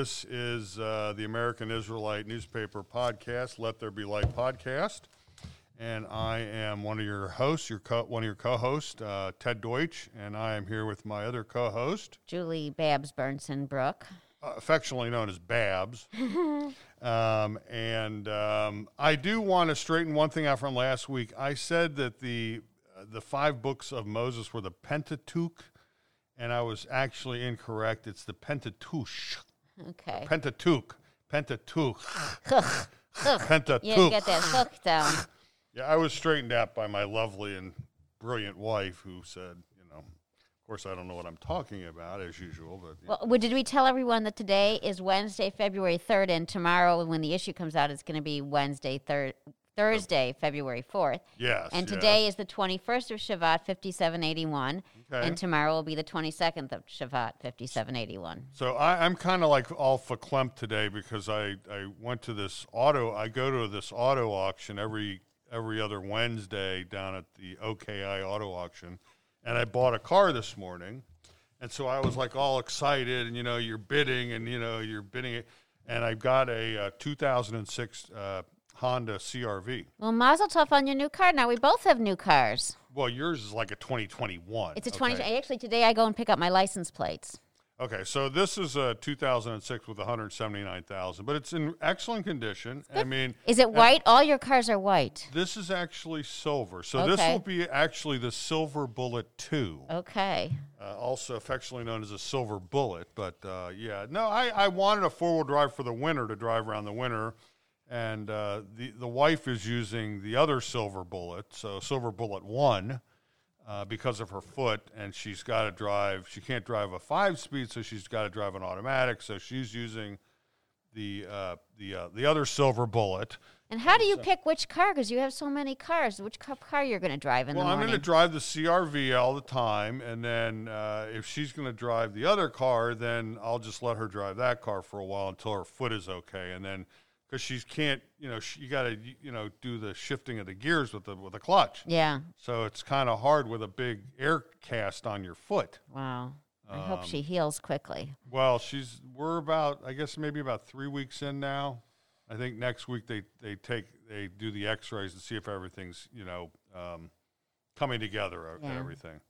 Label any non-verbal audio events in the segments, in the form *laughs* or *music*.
This is uh, the American Israelite Newspaper Podcast, Let There Be Light Podcast. And I am one of your hosts, your co- one of your co hosts, uh, Ted Deutsch. And I am here with my other co host, Julie Babs Burnson Brook. uh, affectionately known as Babs. *laughs* um, and um, I do want to straighten one thing out from last week. I said that the uh, the five books of Moses were the Pentateuch, and I was actually incorrect. It's the Pentateuch. Okay. Pentateuch. Pentateuch. Pentateuch. You didn't get that hook down. Yeah, I was straightened out by my lovely and brilliant wife who said, you know, of course, I don't know what I'm talking about as usual, but Well, well, did we tell everyone that today is Wednesday, February 3rd, and tomorrow, when the issue comes out, it's going to be Wednesday, thir- Thursday, February 4th. yes. And yes. today is the 21st of Shevat 5781. Okay. And tomorrow will be the 22nd of Shevat 5781. So I, I'm kind of like all verklempt today because I, I went to this auto. I go to this auto auction every every other Wednesday down at the OKI auto auction, and I bought a car this morning, and so I was like all excited, and you know you're bidding, and you know you're bidding it, and I got a, uh 2006 uh, Honda CRV. Well, mazel tov on your new car. Now, we both have new cars. Well, yours is like a 2021. It's a 20. okay? Actually, today I go and pick up my license plates. Okay, so this is a 2006 with 179,000, but it's in excellent condition. I mean, Is it white? All your cars are white. this is actually silver. So this Okay. will be actually the Silver Bullet 2, Okay. uh, also affectionately known as a Silver Bullet. But uh, yeah, no, I, I wanted a four wheel drive for the winter to drive around the winter. And uh, the, the wife is using the other Silver Bullet, so Silver Bullet 1 uh, because of her foot, and she's got to drive. She can't drive a five speed, so she's got to drive an automatic. So she's using the uh, the uh, the other silver bullet. And how do you pick which car? Because you have so many cars. Which car you're going to drive in the Well, I'm going to drive the CRV all the time, and then uh, if she's going to drive the other car, then I'll just let her drive that car for a while until her foot is okay, and then because she can't, you know, she, you got to you know do the shifting of the gears with the with the clutch. yeah. So it's kind of hard with a big air cast on your foot. Wow. I Um, hope she heals quickly. Well, she's we're about I guess maybe about three weeks in now. I think next week they they take they do the X-rays to see if everything's you know um, coming together and everything.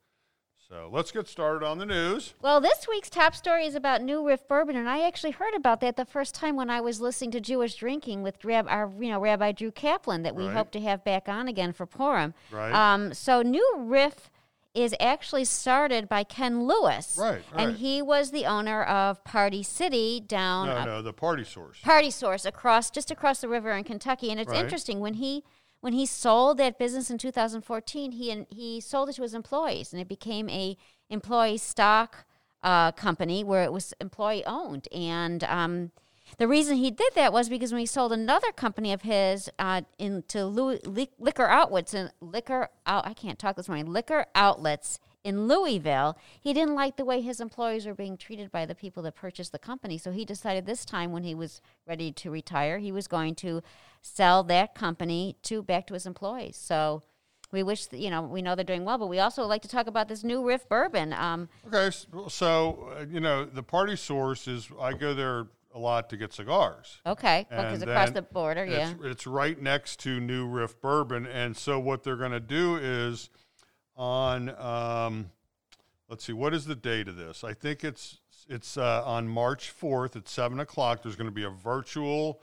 So let's get started on the news. Well, this week's top story is about New Riff Bourbon, and I actually heard about that the first time when I was listening to Jewish Drinking with Rab, our, you know, Rabbi Drew Kaplan that we Right. hope to have back on again for Purim. Right. Um, so New Riff is actually started by Ken Lewis. Right, And right. he was the owner of Party City down No, no, the party source. Party Source across just across the river in Kentucky. And it's Right. interesting when he when he sold that business in 2014, he he sold it to his employees, and it became a employee stock uh, company where it was employee owned. And um, the reason he did that was because when he sold another company of his uh, into Louis, liquor outlets and liquor out, I can't talk this morning liquor outlets in Louisville, he didn't like the way his employees were being treated by the people that purchased the company. So he decided this time when he was ready to retire, he was going to sell that company to back to his employees. So we wish that, you know we know they're doing well, but we also like to talk about this new Riff bourbon. Um, Okay, so uh, you know the party source is I go there a lot to get cigars. okay, because And across the border, yeah. It's, it's right next to New Riff Bourbon, and so what they're going to do is on um, let's see, what is the date of this? I think it's it's uh, on March fourth at seven o'clock. There's going to be a virtual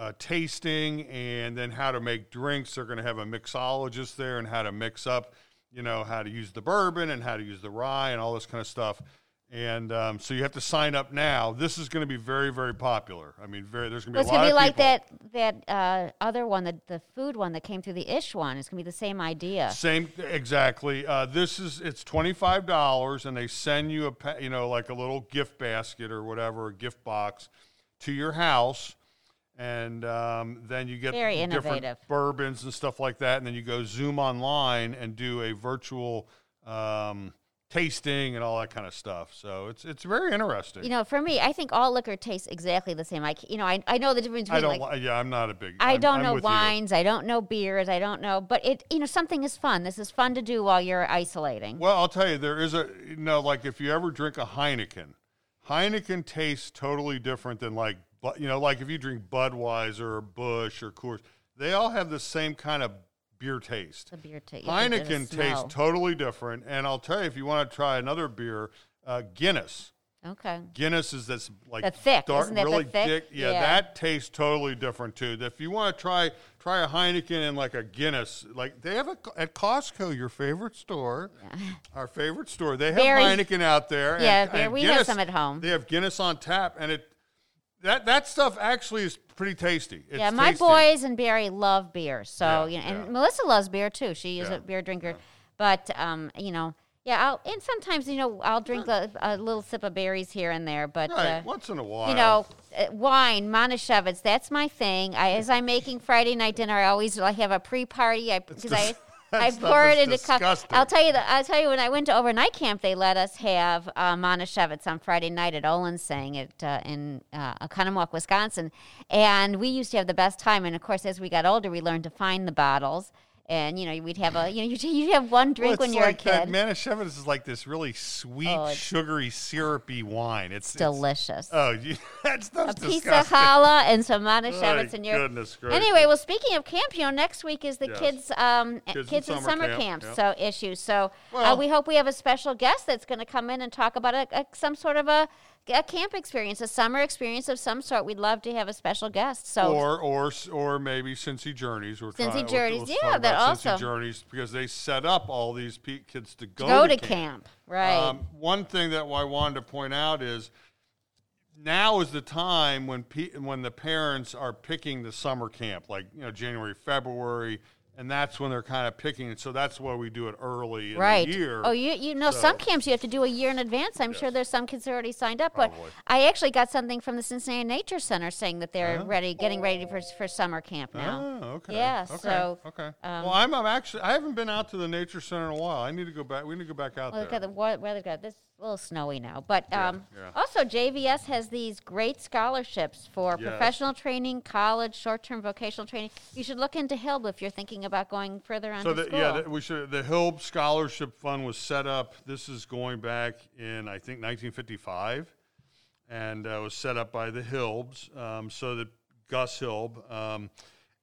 uh, tasting, and then how to make drinks. They're going to have a mixologist there, and how to mix up, you know, how to use the bourbon and how to use the rye and all this kind of stuff. And um, so you have to sign up now. This is going to be very, very popular. I mean, very. There's going to Well, be it's gonna be like people. that that uh, other one, the the food one that came through the Ish one. It's gonna be the same idea. Same, exactly. Uh, this is it's twenty five dollars, and they send you a you know like a little gift basket or whatever, a gift box to your house, and um, then you get Very different innovative. bourbons and stuff like that, and then you go Zoom online and do a virtual um, tasting and all that kind of stuff. So it's it's very interesting. You know, for me, I think all liquor tastes exactly the same. I, you know, I, I know the difference I don't. like yeah, I'm not a big. I I'm- don't I'm know with you. wines, I don't know beers, I don't know, but it, you know, something is fun. This is fun to do while you're isolating. Well, I'll tell you, there is a you know, like if you ever drink a Heineken, Heineken tastes totally different than like, bu- you know, like if you drink Budweiser or Busch or Coors, they all have the same kind of beer taste. The beer ta- you have to get a Heineken tastes totally different. And I'll tell you, if you want to try another beer, uh, Guinness. Okay. Guinness is this like The thick, dark, isn't it really thick? Yeah, Yeah. that tastes totally different too. If you want to try try a Heineken and like a Guinness, like they have a at Costco, your favorite store, our favorite store. They have Very- Heineken out there. Yeah, Barry, and we have some at home. They have Guinness on tap, and it that that stuff actually is pretty tasty. It's yeah, my tasty. boys and Barry love beer, so Yeah, you know, and yeah. Melissa loves beer too. She is Yeah, a beer drinker, but um, you know, yeah, I'll and sometimes you know I'll drink a, a little sip of berries here and there, but right uh, once in a while. you know, uh, wine, Manischewitz, that's my thing. I, as I'm making Friday night dinner, I always like have a pre-party. I because I. *laughs* I pour it into cups. I'll tell you that. I'll tell you when I went to overnight camp, they let us have uh, Manischewitz on Friday night at Olin-Sang at uh, in uh, Oconomowoc, Wisconsin, and we used to have the best time. And of course, as we got older, we learned to find the bottles. And you know, we'd have a you know *laughs* you'd, you'd have one drink it's when you're like a kid. Manischewitz is like this really sweet, Oh, sugary, syrupy wine. It's it's- Delicious. Oh, you, *laughs* that stuff's a piece of challah and some *laughs* Manischewitz, and you're goodness gracious. Anyway, well, speaking of camp, you know, next week is the Yes. kids, um, Kids kids in summer summer camp, camp, yep. so issues. So uh, we hope we have a special guest that's going to come in and talk about a, a, some sort of a, a camp experience, a summer experience of some sort. We'd love to have a special guest. So or or or maybe Cincy Journeys. We're Cincy trying, Journeys, let's yeah, that also. Cincy Journeys because they set up all these pe- kids to go, go to camp. camp, right? Um, one thing that I wanted to point out is now is the time when pe- when the parents are picking the summer camp, like you know January, February, and that's when they're kind of picking it. So that's why we do it early in right. the year. Oh, you you know So- some camps you have to do a year in advance. I'm sure there's some kids who already signed up, but I actually got something from the Cincinnati Nature Center saying that they're Uh-huh. ready, getting ready for for summer camp now. Oh, okay. Yeah, Okay. so, okay. um, well, I'm, I'm actually I haven't been out to the nature center in a while. I need to go back. We need to go back out Well, look there. at the weather. Got this a little snowy now, but Yeah, um, yeah. also JVS has these great scholarships for Yes. professional training, college, short-term vocational training. You should look into Hilb if you're thinking about going further on So the, school. yeah, the, we should. The Hilb Scholarship Fund was set up. This is going back in I think 1955, and uh, was set up by the Hilbs. Um, so that Gus Hilb, um,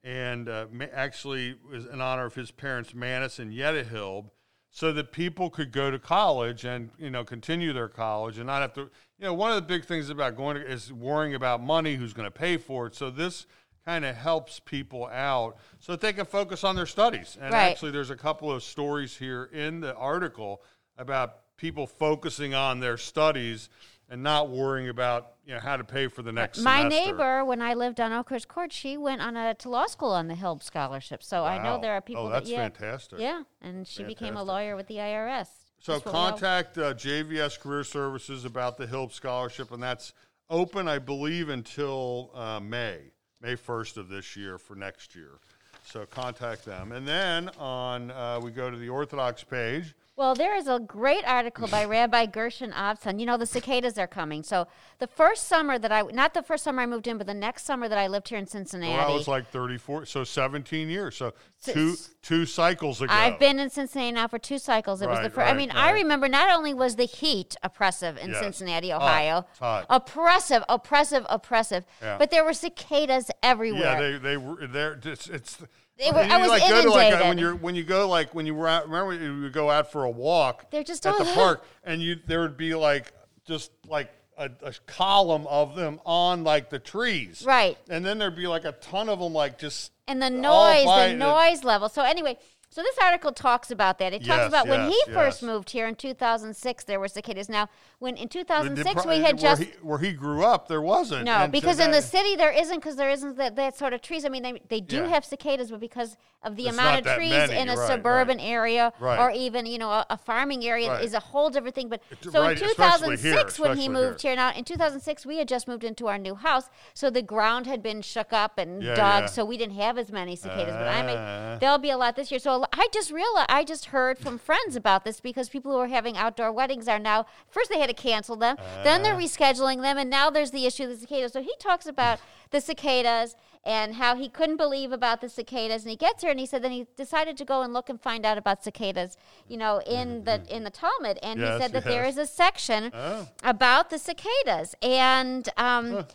and uh, ma- actually was in honor of his parents, Manis and Yetta Hilb, so that people could go to college and you know continue their college and not have to. You know, one of the big things about going to, is worrying about money, who's going to pay for it. So this kind of helps people out so that they can focus on their studies. And Right. actually, there's a couple of stories here in the article about people focusing on their studies and not worrying about you know how to pay for the next. My semester. neighbor, when I lived on Oakhurst Court, she went on a to law school on the Hilb scholarship. So I know there are people. Oh, that, that's yeah, fantastic. Yeah, and she became a lawyer with the IRS. So That's what we all- contact uh, JVS Career Services about the Hilb Scholarship, and that's open, I believe, until uh, May, May 1st of this year for next year. So contact them. And then on, uh, we go to the Orthodox page. Well, there is a great article by *laughs* Rabbi Gershon Avtzon. You know, the cicadas are coming. So the first summer that I, not the first summer I moved in, but the next summer that I lived here in Cincinnati. Well, that was like 34, so 17 years. So two two cycles ago. I've been in Cincinnati now for two cycles. It was the Right, first. I right, mean, I remember not only was the heat oppressive in Yes. Cincinnati, Hot, Ohio, hot. oppressive, oppressive, oppressive, Yeah. but there were cicadas everywhere. Yeah, they they were there. It's, it's They were- you I was like go to like uh, when you're when you go like when you were out, remember you would go out for a walk. They're just at the park, *laughs* and you there would be like just like a, a column of them on like the trees, Right. And then there'd be like a ton of them like just and the noise, the noise level. So anyway, so this article talks about that. It talks Yes, about when he yes, first moved here in 2006, there were cicadas. Now, when in 2006 pro- we had where just he, where he grew up there wasn't. no, And so because in that- the city there isn't because there isn't that, that sort of trees. I mean, they, they do Yeah. have cicadas, but because of the There's amount of trees many, in a right, suburban right. area Right. or even you know a, a farming area is a whole different thing. But It's- so in 2006 here, when he moved here. here, now in 2006 we had just moved into our new house, so the ground had been shook up and Yeah, dug, yeah. so we didn't have as many cicadas. but I mean, uh. there'll be a lot this year. So I just realized, I just heard from friends about this because people who are having outdoor weddings are now, first they had to cancel them, then they're Uh. rescheduling them, and now there's the issue of the cicadas. So he talks about the cicadas and how he couldn't believe about the cicadas, and he gets here and he said then he decided to go and look and find out about cicadas, you know, in the in the Talmud, and Yes, he said that there yes. is a section Oh. about the cicadas, and um,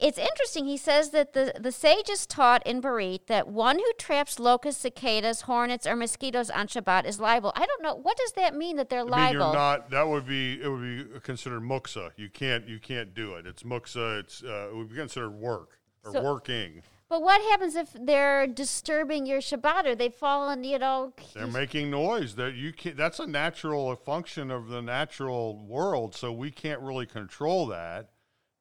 it's interesting. He says that the, the sages taught in Baraita that one who traps locusts, cicadas, hornets, or mosquitoes on Shabbat is liable. I don't know what does that mean that they're I mean, liable. you're not. That would be. It would be considered muksa. You can't. You can't do it. It's muksa. It's. Uh, it would be considered work or So- working. but what happens if they're disturbing your Shabbat or they've fallen? You know, They're making noise. That you can't. That's a natural function of the natural world. So we can't really control that.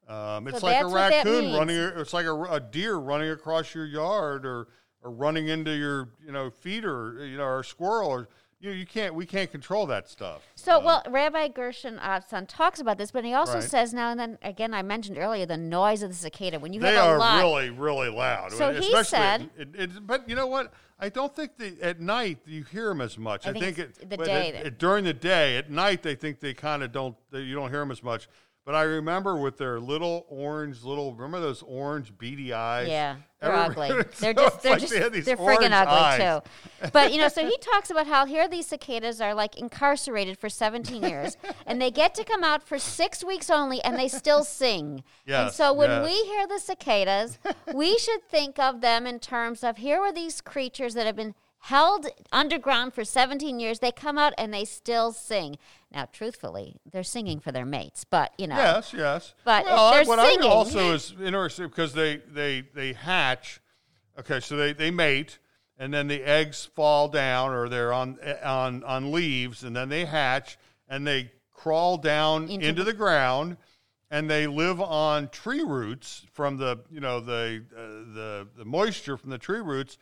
Um, it's So like a that raccoon running. It's like a, a deer running across your yard, or or running into your you know feeder, you know, or a squirrel, or you. You can't. We can't control that stuff. So, well, Rabbi Gershon Avtzon talks about this, but he also Right. says now and then, again, I mentioned earlier the noise of the cicada. When you they have a are lot, really, really loud. So he said- it, it, but you know what? I don't think they, at night you hear them as much. I I, think think, it, the day it- during the day, at night they think they kind of don't. They, you don't hear them as much. But I remember with their little orange, little remember those orange beady eyes. Yeah, they're Every- ugly. *laughs* They're so- just they're like just they they're friggin' ugly eyes. too. But you know, so he talks about how here these cicadas are like incarcerated for 17 years, *laughs* and they get to come out for six weeks only, and they still sing. and Yes, so when yes. we hear the cicadas, we should think of them in terms of here are these creatures that have been held underground for 17 years. They come out and they still sing. Now, truthfully, they're singing for their mates, but you know. Yes, yes. But well, they're what singing. I also is interesting because they they they hatch. Okay, so they they mate, and then the eggs fall down, or they're on on on leaves, and then they hatch, and they crawl down Into into, the- the ground, and they live on tree roots from the you know the uh, the the moisture from the tree roots,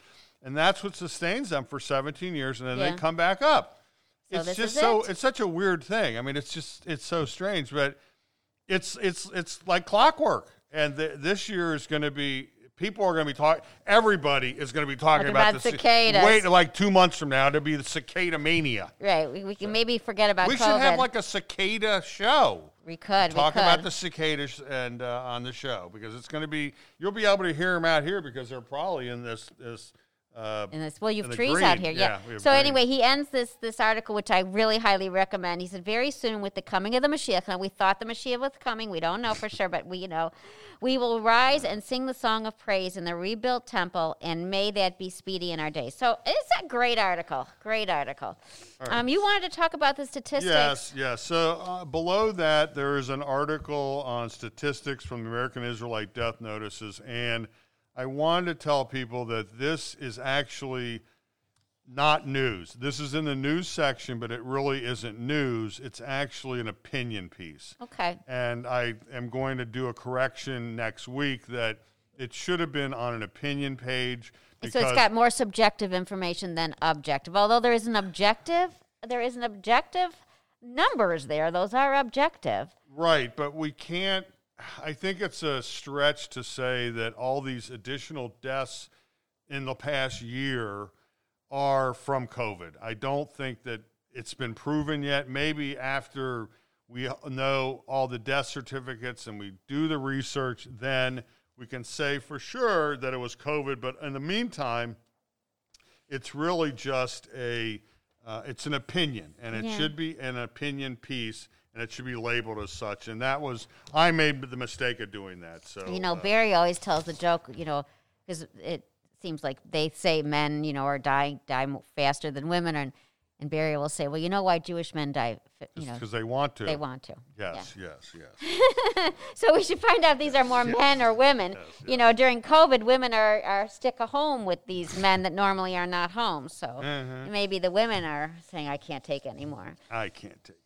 and that's what sustains them for 17 years, and then Yeah. they come back up. So it's just so it. it's such a weird thing. I mean, it's just it's so strange, but it's it's it's like clockwork. And th- this year is going to be people are going to be talking. Everybody is going to be talking Talking about, about the ci- cicadas. Wait, like two months from now, to be the cicada mania. Right, we, we can maybe forget about We COVID. should have like a cicada show. we could Talk we could. about the cicadas and uh, on the show because it's going to be you'll be able to hear them out here because they're probably in this this. Uh, And this, well, you have and the trees out here, yeah. Yeah, so green. anyway, he ends this this article, which I really highly recommend. He said, "Very soon, with the coming of the Mashiach, now we thought the Mashiach was coming. We don't know for sure, but we, you know, we will rise and sing the song of praise in the rebuilt temple, and may that be speedy in our days." So it's a great article, great article. Um, you wanted to talk about the statistics. Yes, yes. So uh, below that, there is an article on statistics from the American Israelite death notices, and I wanted to tell people that this is actually not news. This is in the news section, but it really isn't news. It's actually an opinion piece. Okay. And I am going to do a correction next week that it should have been on an opinion page. So it's got more subjective information than objective. Although there is an objective, there is an objective numbers there. Those are objective. Right, but we can't. I think it's a stretch to say that all these additional deaths in the past year are from COVID. I don't think that it's been proven yet. Maybe after we know all the death certificates and we do the research, then we can say for sure that it was COVID. But in the meantime, it's really just a uh, it's an opinion and it Yeah. should be an opinion piece and it should be labeled as such and that was i made the mistake of doing that so You know, uh, Barry always tells the joke, you know, because it seems like they say men, you know, are dying die faster than women, and and Barry will say, well, you know why Jewish men die, you know, because they want to they want to. yes yes yes *laughs* So we should find out if these are more men or women. You know, during COVID, women are, are stick a home with these men that normally are not home. So Mm-hmm. maybe the women are saying, I can't take anymore. i can't take it anymore. All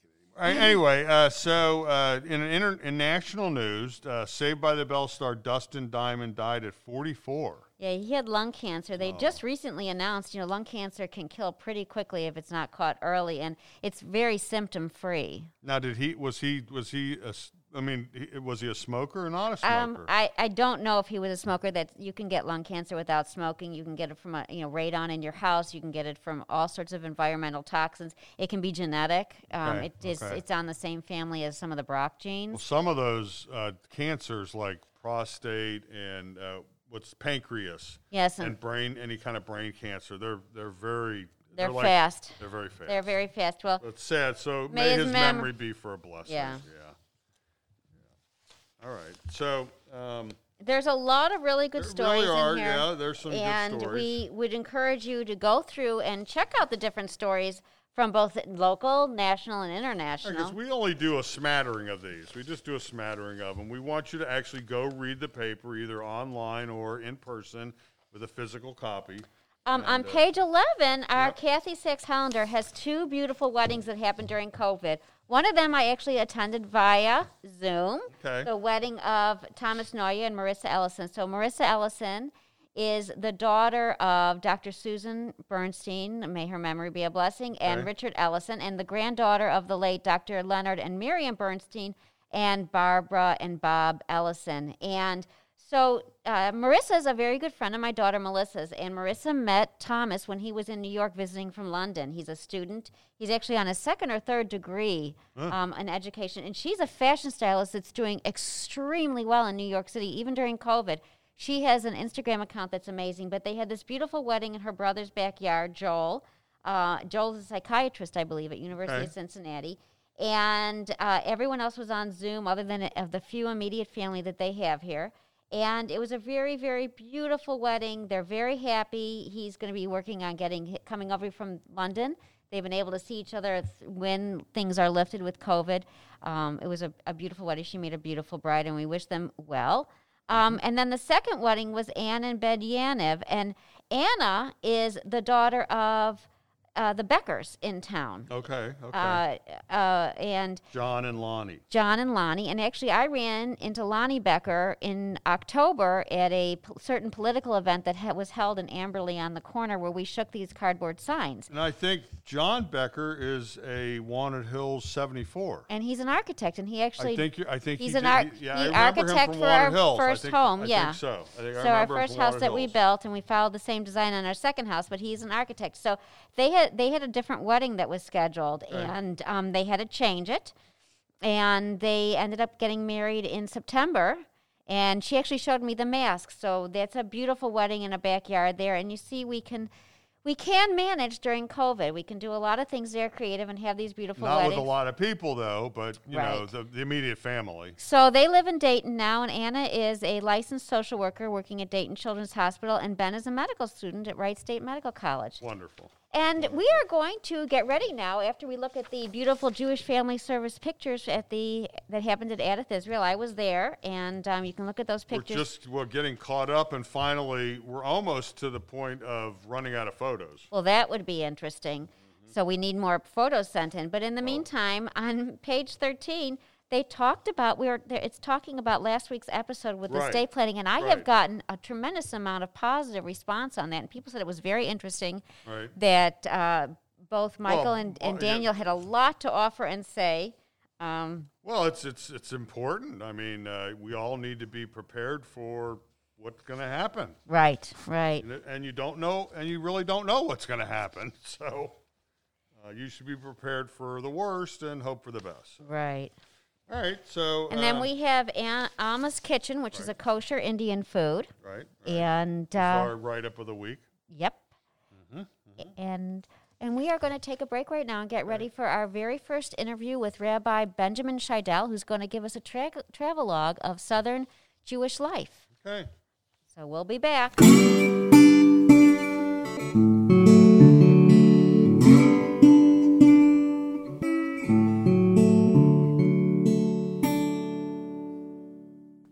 anyway uh, so uh, in, inter- in national news uh, saved by the bell star dustin diamond died at 44 Yeah, he had lung cancer. Oh. They just recently announced, you know, lung cancer can kill pretty quickly if it's not caught early, and it's very symptom free. now did he was he was he s- I mean, he, was he a smoker or not a Um, smoker? I, I don't know if he was a smoker. That you can get lung cancer without smoking. You can get it from a you know radon in your house. You can get it from all sorts of environmental toxins. It can be genetic. Um, Okay, it is okay. it's on the same family as some of the BRCA well, genes. some of those uh, cancers, like prostate and uh, what's pancreas Yes, and and brain, any kind of brain cancer, they're they're very they're, like- fast. They're very fast. They're very fast. Well, It's sad. So May may, his his mem- memory be for a blessing. Yeah. Yeah. Yeah. All right. So um, there's a lot of really good there stories really are. in here. Yeah, there's some and good stories. we would encourage you to go through and check out the different stories from both local, national, and international. Because we only do a smattering of these. We just do a smattering of them. We want you to actually go read the paper either online or in person with a physical copy. Um, on uh, page 11, our yep. Kathy Six Hollander has two beautiful weddings that happened during COVID. One of them I actually attended via Zoom. Okay. The wedding of Thomas Noya and Marissa Ellison. So Marissa Ellison is the daughter of Dr. Susan Bernstein, may her memory be a blessing, and Okay. Richard Ellison, and the granddaughter of the late Dr. Leonard and Miriam Bernstein, and Barbara and Bob Ellison. And so uh, Marissa is a very good friend of my daughter Melissa's, and Marissa met Thomas when he was in New York visiting from London. He's a student. He's actually on his second or third degree um, in education, and she's a fashion stylist that's doing extremely well in New York City, even during COVID. She has an Instagram account that's amazing, but they had this beautiful wedding in her brother's backyard, Joel. Uh, Joel's a psychiatrist, I believe, at University Okay. of Cincinnati. And uh, everyone else was on Zoom, other than of the few immediate family that they have here. And it was a very, very beautiful wedding. They're very happy. He's going to be working on getting coming over from London. They've been able to see each other th- when things are lifted with COVID. Um, it was a, a beautiful wedding. She made a beautiful bride, and we wish them well. Um, and then the second wedding was Anna and Ben Yaniv. And Anna is the daughter of uh, the Beckers in town. Okay. Okay. Uh, uh, and John and Lonnie. John and Lonnie. And actually, I ran into Lonnie Becker in October at a p- certain political event that ha- was held in Amberley on the corner where we shook these cardboard signs. And I think John Becker is a Walnut Hills 74. And he's an architect, and he actually I think I think he's he an did- he- yeah, he I remember him architect for our Hills. First think- home, I yeah. think so. I think I so our first house Wanted that we built, and we followed the same design on our second house, but he's an architect. So they had they had a different wedding that was scheduled, Okay. and um, they had to change it, and they ended up getting married in September. And she actually showed me the mask, so that's a beautiful wedding in a backyard there. And you see, we can. We can manage during COVID. We can do a lot of things there, creative, and have these beautiful Not weddings. with a lot of people though, but you know the, the immediate family. So they live in Dayton now, and Anna is a licensed social worker working at Dayton Children's Hospital, and Ben is a medical student at Wright State Medical College. Wonderful. And we are going to get ready now after we look at the beautiful Jewish Family Service pictures at the that happened at Adath Israel. I was there, and um, you can look at those pictures. We're just we're getting caught up, and finally we're almost to the point of running out of photos. Well, that would be interesting. So we need more photos sent in. But in the meantime, on page 13, they talked about we were it's talking about last week's episode with Right. estate planning and I have gotten a tremendous amount of positive response on that and people said it was very interesting Right. that uh, both Michael Well, and, well, and yeah. Daniel had a lot to offer and say. Um, Well, it's it's it's important. I mean, uh, we all need to be prepared for what's going to happen, right, right. and, and you don't know, and you really don't know what's going to happen. *laughs* So uh, you should be prepared for the worst and hope for the best. Right. All right. So And then uh, we have An- Alma's Kitchen, which is a kosher Indian food. right, right. And uh, our write up of the week. Yep. And and we are going to take a break right now and get ready for our very first interview with Rabbi Benjamin Scheidel, who's going to give us a tra- travelogue of Southern Jewish life. Okay. So we'll be back.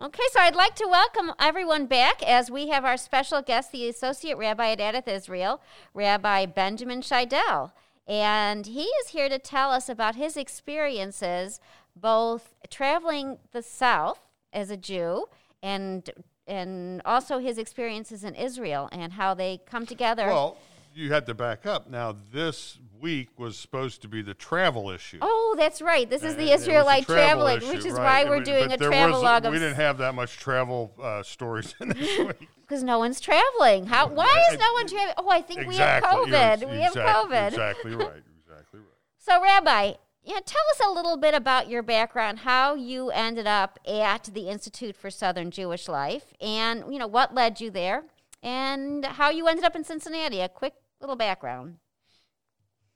Okay, so I'd like to welcome everyone back as we have our special guest, the Associate Rabbi at Adath Israel, Rabbi Benjamin Scheidel. And he is here to tell us about his experiences both traveling the South as a Jew and and also his experiences in Israel and how they come together. Well, you had to back up. Now, this week was supposed to be the travel issue. Oh, that's right. This is the it Israelite travel traveling, issue, which is right. why we're doing a travel log We didn't have that much travel uh, stories in this *laughs* week. because no one's traveling. How? Why is no one traveling? Oh, I think exactly. we have COVID. You're we have COVID. Exactly right. *laughs* Exactly right. So, Rabbi, yeah, tell us a little bit about your background, how you ended up at the Institute for Southern Jewish Life, and you know what led you there, and how you ended up in Cincinnati. A quick little background.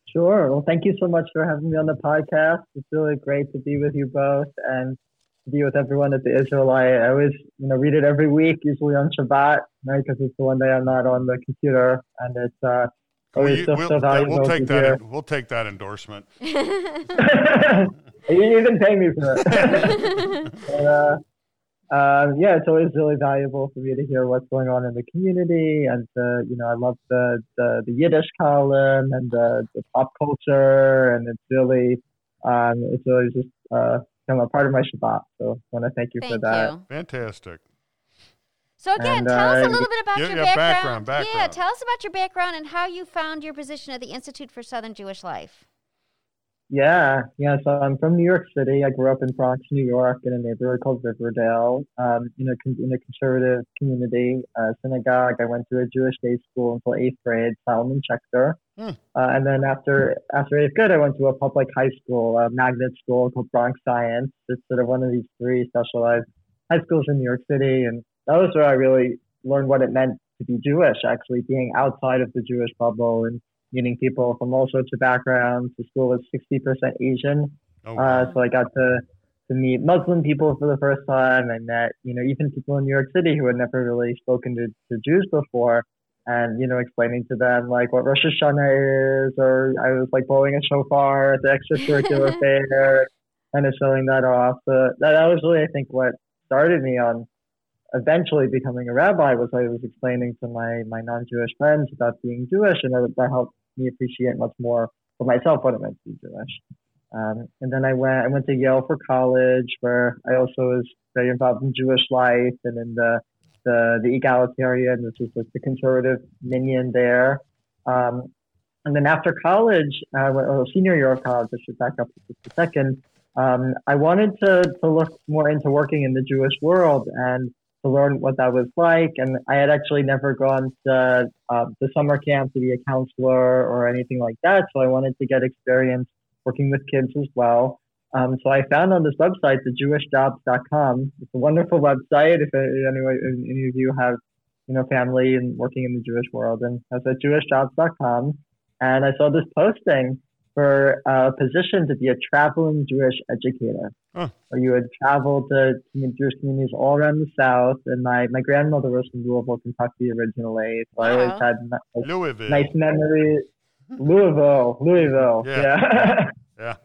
Sure. Well, thank you so much for having me on the podcast. It's really great to be with you both and to be with everyone at the Israelite. I always, you know, read it every week, usually on Shabbat, right? Because it's the one day I'm not on the computer, and it's uh, Well, always you- so, we'll, so that- valuable we'll take to hear. that. We'll take that endorsement. *laughs* *laughs* you didn't pay me for that. but, *laughs* uh, um, yeah, it's always really valuable for me to hear what's going on in the community, and uh, you know, I love the, the, the Yiddish column and the, the pop culture, and it's really, um, it's really just uh, kind of a part of my Shabbat. So I want to thank you for Thank that. you. Fantastic. So again, And, tell us a uh, little bit about Yeah, your yeah, background. background, Yeah, tell us about your background and how you found your position at the Institute for Southern Jewish Life. Yeah, yeah. So I'm from New York City. I grew up in Bronx, New York, in a neighborhood called Riverdale. Um, in a con- in a conservative community, uh, synagogue. I went to a Jewish day school until eighth grade, Solomon Schechter. Hmm. Uh, and then after after eighth grade, I went to a public high school, a magnet school called Bronx Science. It's sort of one of these three specialized high schools in New York City, and that was where I really learned what it meant to be Jewish. Actually, being outside of the Jewish bubble and meeting people from all sorts of backgrounds. The school was 60% Asian, Oh, uh, so I got to to meet Muslim people for the first time. I met, you know, even people in New York City who had never really spoken to, to Jews before, and you know, explaining to them like what Rosh Hashanah is, or I was like blowing a shofar at the extracurricular *laughs* fair, kind of showing that off. So that, that was really, I think, what started me on eventually becoming a rabbi was I was explaining to my my non-Jewish friends about being Jewish, and that, that helped me appreciate much more for myself what it meant to be Jewish. Um, and then I went I went to Yale for college, where I also was very involved in Jewish life and in the the, the egalitarian, which is like the conservative minyan there. Um, and then after college, uh, or senior year of college, I should back up just a second. Um, I wanted to, to look more into working in the Jewish world and to learn what that was like. And I had actually never gone to uh, the summer camp to be a counselor or anything like that. So I wanted to get experience working with kids as well. Um, so I found on this website, the thejewishjobs.com. It's a wonderful website. If anyone, any of you have, you know, family and working in the Jewish world, and that's at jewishjobs.com. And I saw this posting for a position to be a traveling Jewish educator. Huh. Where you would travel to Jewish communities all around the South. And my, my grandmother was from Louisville, Kentucky originally. So I always had ni- Louisville. nice memories. Louisville, Louisville. Yeah. yeah. *laughs* Yeah.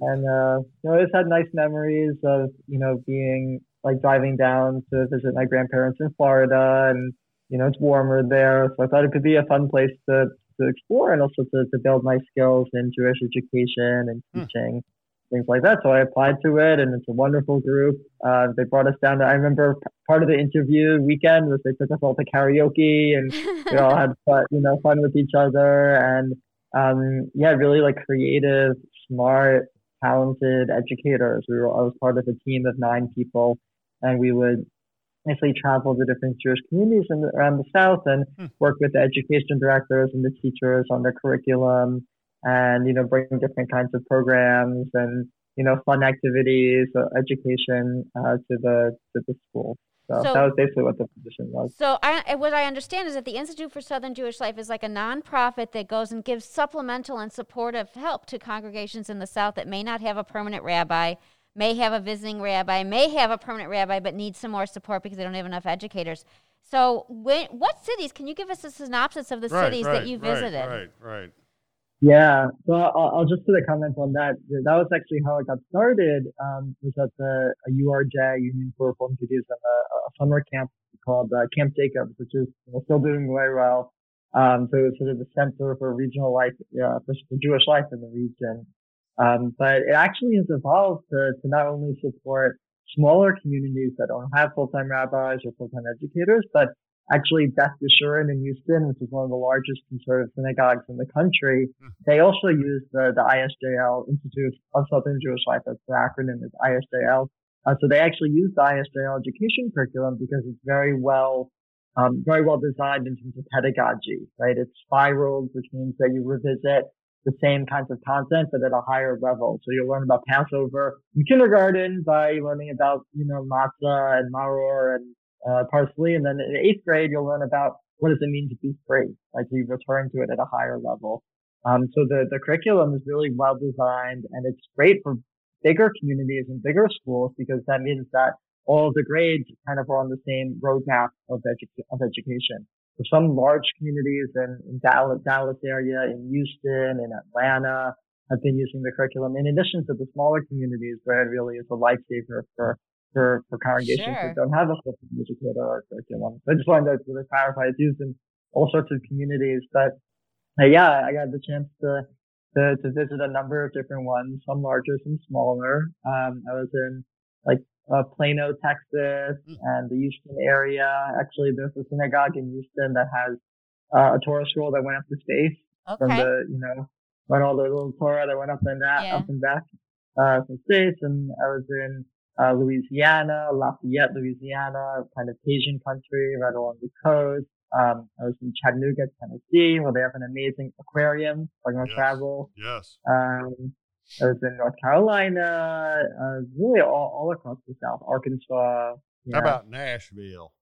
And uh, you know, I just had nice memories of you know being like driving down to visit my grandparents in Florida, and you know it's warmer there, so I thought it could be a fun place to to explore and also to, to build my skills in Jewish education and Hmm. teaching things like that. So I applied to it, and it's a wonderful group. Uh, they brought us down. To, I remember part of the interview weekend was they took us all to karaoke and *laughs* we all had fun, you know, fun with each other and um, yeah, really like creative, smart, talented educators. We were I was part of a team of nine people, and we would basically travel to different Jewish communities in around the South and Hmm. work with the education directors and the teachers on their curriculum, and you know bring different kinds of programs and you know fun activities, uh, education uh, to the to the school. So, So- that was basically what the position was. So, I, what I understand is that the Institute for Southern Jewish Life is like a nonprofit that goes and gives supplemental and supportive help to congregations in the South that may not have a permanent rabbi, may have a visiting rabbi, may have a permanent rabbi, but need some more support because they don't have enough educators. So, when, what cities? Can you give us a synopsis of the Right, cities right, that you visited? Right, right. Yeah, so I'll, I'll just put a comment on that. That was actually how I got started. Um, was at the a URJ Union for Reform Judaism, a, a summer camp called uh, Camp Jacobs, which is you know, still doing very well. Um, so it was sort of the center for regional life, uh, for for Jewish life in the region. Um, but it actually has evolved to, to not only support smaller communities that don't have full-time rabbis or full-time educators, but actually Beth Yeshurun in Houston, which is one of the largest conservative synagogues in the country, mm-hmm. they also use the, the ISJL, Institute of Southern Jewish Life. That's the acronym is ISJL. Uh, so they actually use the ISJL education curriculum because it's very well, um, very well designed in terms of pedagogy, right? It's spiraled, which means that you revisit the same kinds of content, but at a higher level. So you'll learn about Passover in kindergarten by learning about, you know, matzah and maror and uh, parsley. And then in eighth grade, you'll learn about what does it mean to be free, like you return to it at a higher level. Um, so the, the curriculum is really well designed and it's great for bigger communities and bigger schools because that means that all the grades kind of are on the same roadmap of, edu- of education. For some large communities in, in Dallas, Dallas area, in Houston, in Atlanta, have been using the curriculum in addition to the smaller communities where it really is a lifesaver for for, for congregations sure. that don't have a full educator or curriculum. So I just wanted to really clarify it's used in all sorts of communities. But uh, yeah, I got the chance to, to, to visit a number of different ones, some larger, some smaller. Um, I was in like uh, Plano, Texas, mm. and the Houston area. Actually, there's a synagogue in Houston that has uh, a Torah scroll that went up to space okay. from the, you know, when all the little Torah that went up and that, yeah. up and back, uh, from space. And I was in uh, Louisiana, Lafayette, Louisiana, kind of Cajun country right along the coast. Um, I was in Chattanooga, Tennessee, where they have an amazing aquarium. Talking about yes. travel. Yes. Um, I was in North Carolina, uh, really all, all across the South, Arkansas. How about Nashville?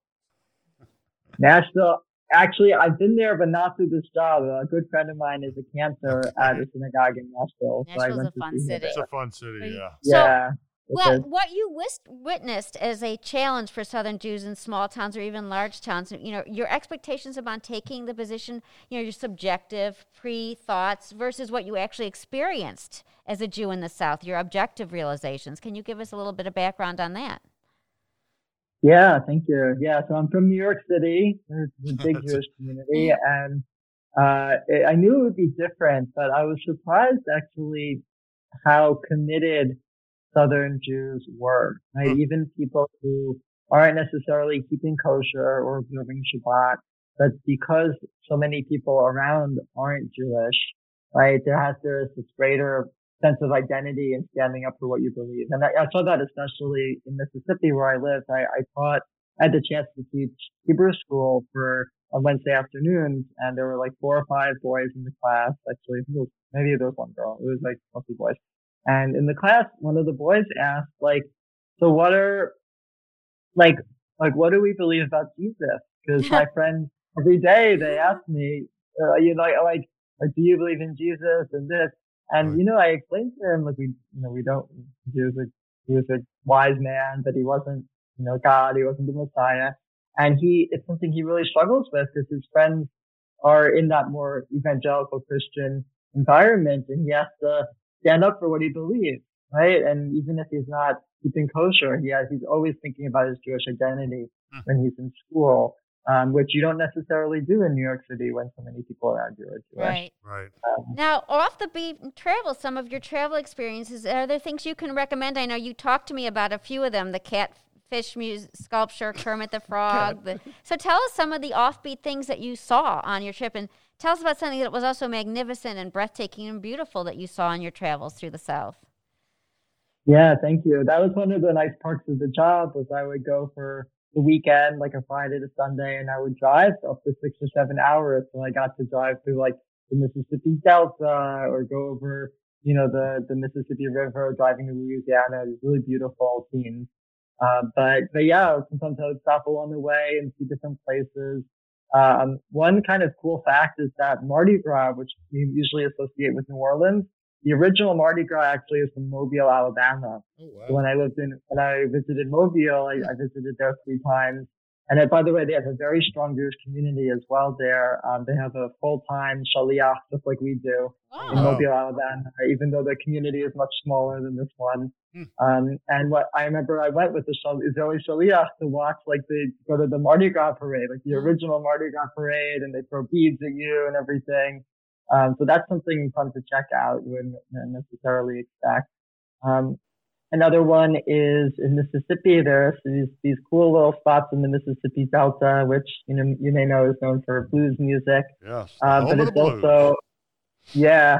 *laughs* Nashville. Actually, I've been there, but not through this job. A good friend of mine is a cantor at a synagogue in Nashville. Nashville's so a fun city. It's a fun city, yeah. Yeah. Well, what you witnessed as a challenge for Southern Jews in small towns or even large towns, you know, your expectations about taking the position, you know, your subjective pre thoughts versus what you actually experienced as a Jew in the South, your objective realizations. Can you give us a little bit of background on that? Yeah, thank you. Yeah, so I'm from New York City. It's *laughs* a big Jewish community, and uh, I knew it would be different, but I was surprised actually how committed Southern Jews were, right? Mm. Even people who aren't necessarily keeping kosher or observing Shabbat, but because so many people around aren't Jewish, right? There has there is this greater sense of identity and standing up for what you believe. And I, I saw that especially in Mississippi where I lived. I, I taught, I had the chance to teach Hebrew school for on Wednesday afternoons, and there were like four or five boys in the class. Actually, maybe there was one girl. It was like mostly boys. And in the class, one of the boys asked, like, so what are, like, like, what do we believe about Jesus? Because my *laughs* friends, every day they ask me, uh, you know, like, like, do you believe in Jesus and this? And, you know, I explained to him, like, we, you know, we don't, he was a, he was a wise man, but he wasn't, you know, God, he wasn't the Messiah. And he, it's something he really struggles with because his friends are in that more evangelical Christian environment and he has to stand up for what he believes, right? And even if he's not keeping kosher, he has, he's always thinking about his Jewish identity mm. when he's in school, um, which you don't necessarily do in New York City when so many people around you are Jewish. Right. Right. Um, now, off the beat travel, some of your travel experiences, are there things you can recommend? I know you talked to me about a few of them, the catfish music, sculpture, Kermit the *laughs* Frog. the, so tell us some of the offbeat things that you saw on your trip and Tell us about something that was also magnificent and breathtaking and beautiful that you saw on your travels through the South. Yeah, thank you. That was one of the nice parts of the job was I would go for the weekend, like a Friday to Sunday, and I would drive up to six or seven hours. So I got to drive through like the Mississippi Delta or go over, you know, the, the Mississippi River, driving to Louisiana. It was really beautiful scenes. Uh, but, but yeah, sometimes I would stop along the way and see different places. Um, one kind of cool fact is that Mardi Gras, which we usually associate with New Orleans, the original Mardi Gras actually is from Mobile, Alabama. Oh, wow. So when I lived in, when I visited Mobile, I, I visited there three times. And by the way, they have a very strong Jewish community as well there. Um, they have a full-time shaliach, just like we do in Mobile, Alabama, even though the community is much smaller than this one. Hmm. Um, and what I remember, I went with the Israeli shaliach to watch, like, they go to the Mardi Gras parade, like the hmm. original Mardi Gras parade, and they throw beads at you and everything. Um, so that's something fun to check out. You wouldn't necessarily expect. Um, Another one is in Mississippi. There's these, these cool little spots in the Mississippi Delta, which you know you may know is known for blues music. Yes, uh, but it's also yeah,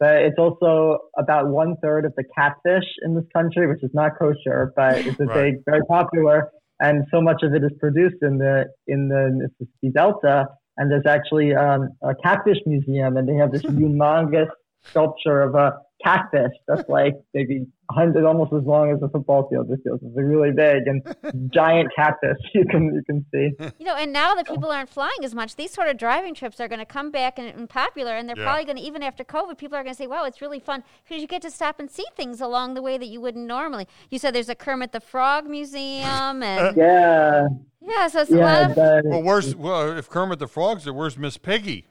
but it's also about one third of the catfish in this country, which is not kosher, but *laughs* it's a right. big, very popular, and so much of it is produced in the in the Mississippi Delta. And there's actually um, a catfish museum, and they have this *laughs* humongous sculpture of a catfish that's like maybe 100 almost as long as a football field this feels it's really big and *laughs* giant cactus *laughs* you can you can see. You know and now that people aren't flying as much these sort of driving trips are going to come back and, and popular and they're yeah. probably going to even after covid people are going to say wow it's really fun because you get to stop and see things along the way that you wouldn't normally. You said there's a kermit the frog museum and *laughs* yeah. Yeah so it's yeah, a lot of, well where's well if kermit the frog's there where's miss piggy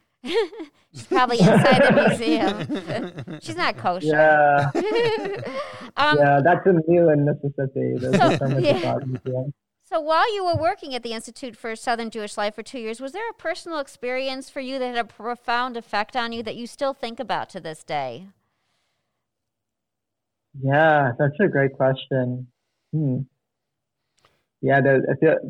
She's probably inside the museum. *laughs* She's not kosher. Yeah. *laughs* um, yeah, that's a new in Leland, Mississippi. So, yeah. so while you were working at the Institute for Southern Jewish Life for two years, was there a personal experience for you that had a profound effect on you that you still think about to this day? Yeah, that's a great question. Hmm. Yeah, there,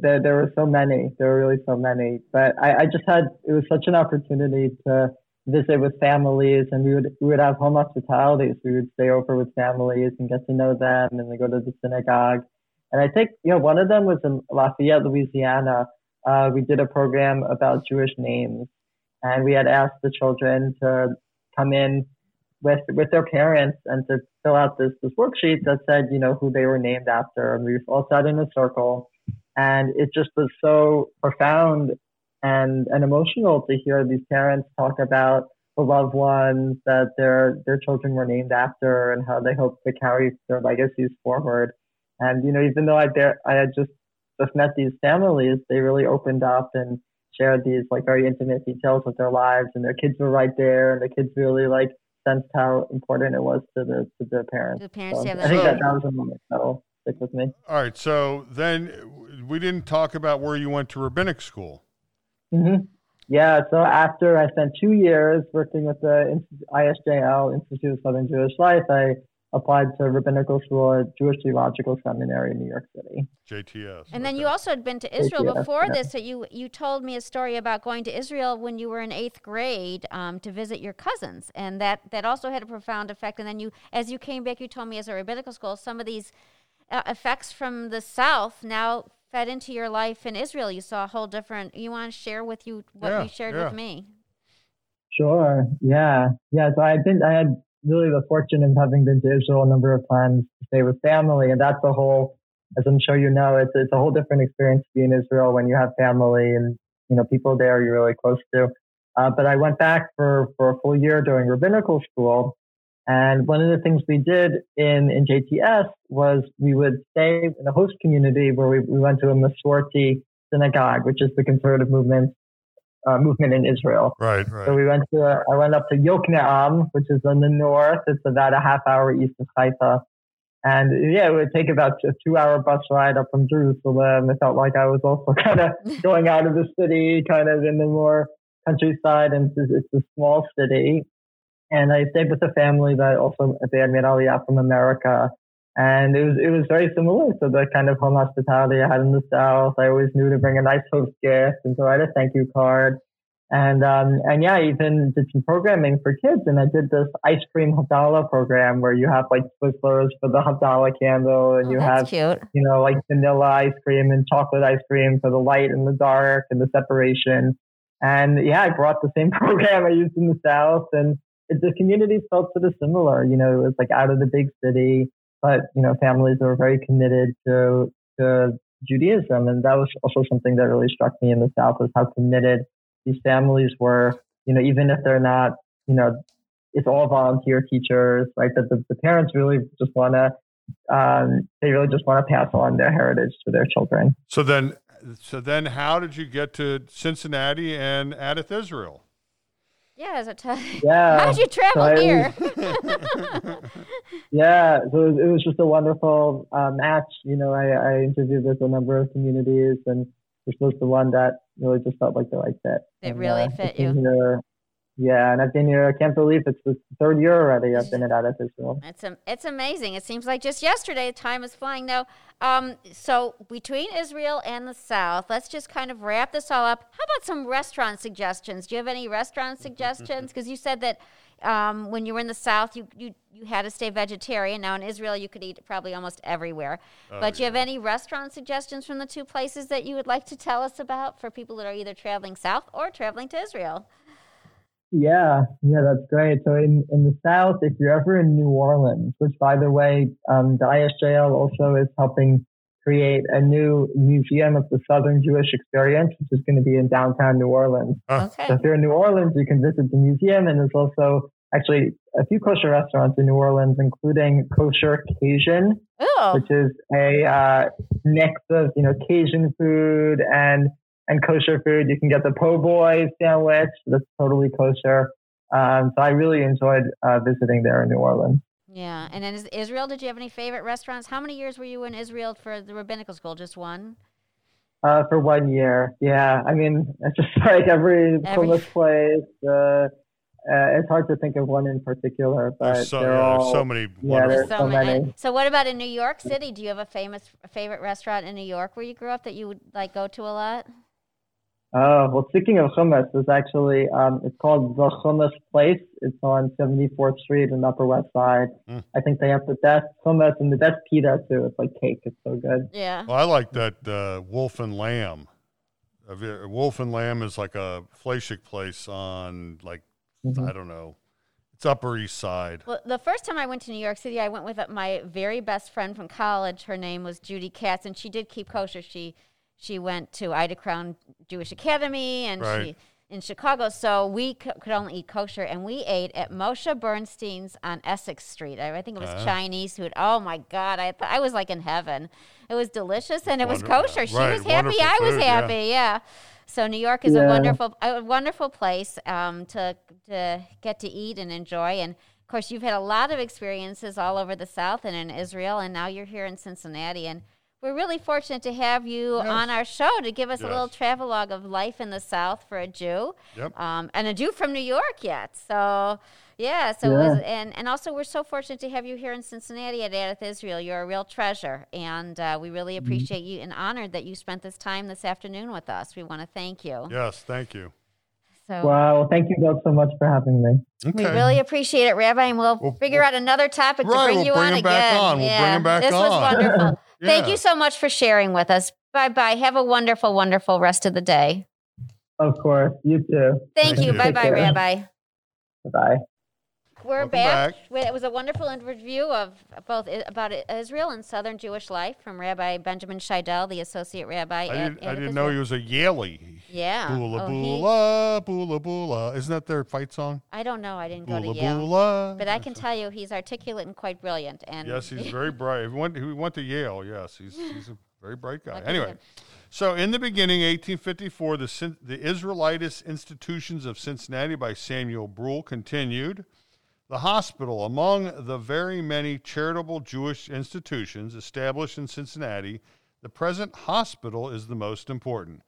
there, there were so many. There were really so many. But I, I just had it was such an opportunity to visit with families, and we would we would have home hospitalities. We would stay over with families and get to know them, and then go to the synagogue. And I think you know one of them was in Lafayette, Louisiana. Uh, we did a program about Jewish names, and we had asked the children to come in with with their parents and to fill out this this worksheet that said you know who they were named after, and we all sat in a circle, and it just was so profound and and emotional to hear these parents talk about the loved ones that their their children were named after and how they hope to carry their legacies forward. And you know, even though I bear, I had just just met these families, they really opened up and shared these like very intimate details of their lives, and their kids were right there, and the kids really like sensed how important it was to the to their parents. The parents so I think that, that was a moment that'll stick with me. All right, so then we didn't talk about where you went to rabbinic school. Mm-hmm. Yeah, so after I spent two years working with the ISJL Institute of Southern Jewish Life, I applied to rabbinical school at Jewish Theological Seminary in New York City. JTS. And then you also had been to Israel JTS, before yeah. this. So you you told me a story about going to Israel when you were in eighth grade um, to visit your cousins, and that that also had a profound effect. And then you, as you came back, you told me as a rabbinical school, some of these uh, effects from the South now fed into your life in Israel. You saw a whole different. You want to share with you what yeah, you shared yeah. with me? Sure. Yeah. Yeah. So I been. I had really the fortune of having been to Israel a number of times to stay with family, and that's a whole. As I'm sure you know, it's it's a whole different experience to be in Israel when you have family and you know people there you're really close to. Uh, but I went back for for a full year during rabbinical school, and one of the things we did in, in JTS was we would stay in a host community where we, we went to a Masorti synagogue, which is the conservative movement uh, movement in Israel. Right, right. So we went to I went up to Yokneam, which is in the north. It's about a half hour east of Haifa. And yeah, it would take about a two hour bus ride up from Jerusalem. It felt like I was also *laughs* kind of going out of the city, kind of in the more countryside. And it's, it's a small city. And I stayed with a family that also they had made Aliyah from America. And it was it was very similar to the kind of home hospitality I had in the South. I always knew to bring a nice host gift, and so I had a thank you card. And um, and yeah, I even did some programming for kids, and I did this ice cream Havdalah program where you have like Twizzlers for the Havdalah candle, and oh, you have cute. you know like vanilla ice cream and chocolate ice cream for the light and the dark and the separation. And yeah, I brought the same *laughs* program I used in the South, and the communities felt sort of similar. You know, it was like out of the big city, but you know, families that were very committed to to Judaism, and that was also something that really struck me in the South was how committed these families were. You know, even if they're not, you know, it's all volunteer teachers, right? That the, the parents really just want to, um, they really just want to pass on their heritage to their children. So then, so then, how did you get to Cincinnati and Adath Israel? Yeah, as a t- yeah. How did you travel so here? *laughs* yeah, so it was, it was, just a wonderful uh, match. You know, I, I interviewed with a number of communities, and this was the one that really just felt like the right fit. It and, really uh, fit you. Here, Yeah, and I've been here. I can't believe it's the third year already. I've been at Adath Israel. It's a, it's amazing. It seems like just yesterday. Time is flying now. Um, so between Israel and the South, let's just kind of wrap this all up. How about some restaurant suggestions? Do you have any restaurant suggestions? *laughs* Because you said that um, when you were in the South, you, you you had to stay vegetarian. Now in Israel, you could eat probably almost everywhere. Oh, but do you have any restaurant suggestions from the two places that you would like to tell us about for people that are either traveling south or traveling to Israel? Yeah, yeah, that's great. So in, in the South, if you're ever in New Orleans, which by the way, um, the ISJL also is helping create a new museum of the Southern Jewish experience, which is going to be in downtown New Orleans. Okay. So if you're in New Orleans, you can visit the museum, and there's also actually a few kosher restaurants in New Orleans, including Kosher Cajun, Oh, which is a uh, mix of you know Cajun food and and kosher food. You can get the po' boy sandwich that's totally kosher. Um, so I really enjoyed uh, visiting there in New Orleans. yeah. And then Israel, did you have any favorite restaurants? How many years were you in Israel for the rabbinical school? Just one? Uh, for one year, yeah. I mean, *laughs* it's just like every Every- place. Uh, uh, it's hard to think of one in particular, but There's so, they're yeah, so many yeah, there's so so many. many. So what about in New York City? Do you have a famous favorite restaurant in New York where you grew up that you would like go to a lot? Oh, well, speaking of hummus, there's actually, um, it's called The Hummus Place. It's on 74th Street in the Upper West Side. Mm. I think they have the best hummus and the best pita, too. It's like cake. It's so good. Yeah. Well, I like that uh, Wolf and Lamb. Have Wolf and Lamb is like a fleishig place on like Mhm. I don't know, it's Upper East Side. Well, the first time I went to New York City, I went with uh, my very best friend from college. Her name was Judy Katz, and she did keep kosher. She she went to Ida Crown Jewish Academy, and Right. she in Chicago. So we c- could only eat kosher, and we ate at Moshe Bernstein's on Essex Street. I, I think it was Uh-huh. Chinese food. Oh my God, I th- I was like in heaven. It was delicious, and it was Wonderful. kosher. She Right, was happy. wonderful I was food, yeah. happy. Yeah. So New York is a wonderful, a wonderful place um, to to get to eat and enjoy. And of course, you've had a lot of experiences all over the South and in Israel, and now you're here in Cincinnati. And we're really fortunate to have you Yes. on our show to give us a little travelogue of life in the South for a Jew, Yep. um, and a Jew from New York yet. So. Yeah, so it was, and and also we're so fortunate to have you here in Cincinnati at Adath Israel. You're a real treasure, and uh, we really Mm-hmm. appreciate you and honored that you spent this time this afternoon with us. We want to thank you. Yes, thank you. So Wow. Well, thank you both so much for having me. Okay. we really appreciate it, Rabbi, and we'll, We'll- figure out another topic to bring we'll you bring on him again. back on. We'll bring yeah, him back this was on. *laughs* Thank you so much for sharing with us. Bye bye. Have a wonderful, wonderful rest of the day. Of course. You too. Thank Thank you. Bye bye. Rabbi. Bye. We're Welcome back. back. It was a wonderful interview of both i- about Israel and Southern Jewish life from Rabbi Benjamin Scheidel, the associate rabbi. I at, didn't, I didn't know he was a Yaley. Yeah. Boola Oh, he- boola, boola boola. Isn't that their fight song? I don't know. I didn't go to Yale, boola. but I can tell you he's articulate and quite brilliant. And Yes, he's *laughs* very bright. He went, he went to Yale. Yes, he's, he's a very bright guy. Lucky Anyway, him. so in the beginning, 1854, the, the Israelitist Institutions of Cincinnati by Samuel Brule continued. The hospital, among the very many charitable Jewish institutions established in Cincinnati, the present hospital is the most important,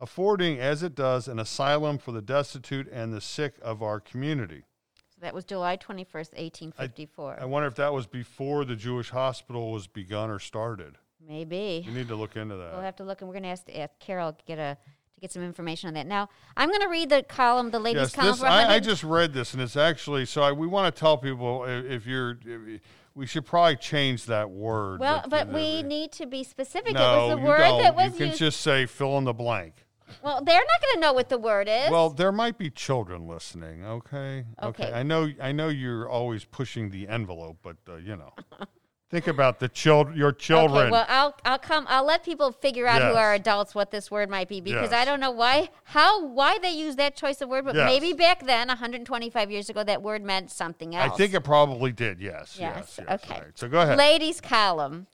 affording, as it does, an asylum for the destitute and the sick of our community. So that was July 21st, 1854. I wonder if that was before the Jewish hospital was begun or started. Maybe. You need to look into that. We'll have to look, and we're going to ask, ask Carol to get a to get some information on that. Now, I'm going to read the column, the ladies' Yes, column. this, I, I just read this, and it's actually so. I, we want to tell people if, if you're, if, we should probably change that word. well, but we need to be specific. No, it was the you word don't. that was You can used. just say fill in the blank. well, they're not going to know what the word is. Well, there might be children listening. Okay. Okay. I know. I know you're always pushing the envelope, but uh, you know, *laughs* think about the child, your children. Okay, well, I'll I'll come. I'll let people figure out who are adults what this word might be because I don't know why how why they use that choice of word, but Yes. maybe back then, 125 years ago, that word meant something else. I think it probably did. Yes. Yes, Yes. yes. okay. Right, So go ahead. Ladies' column.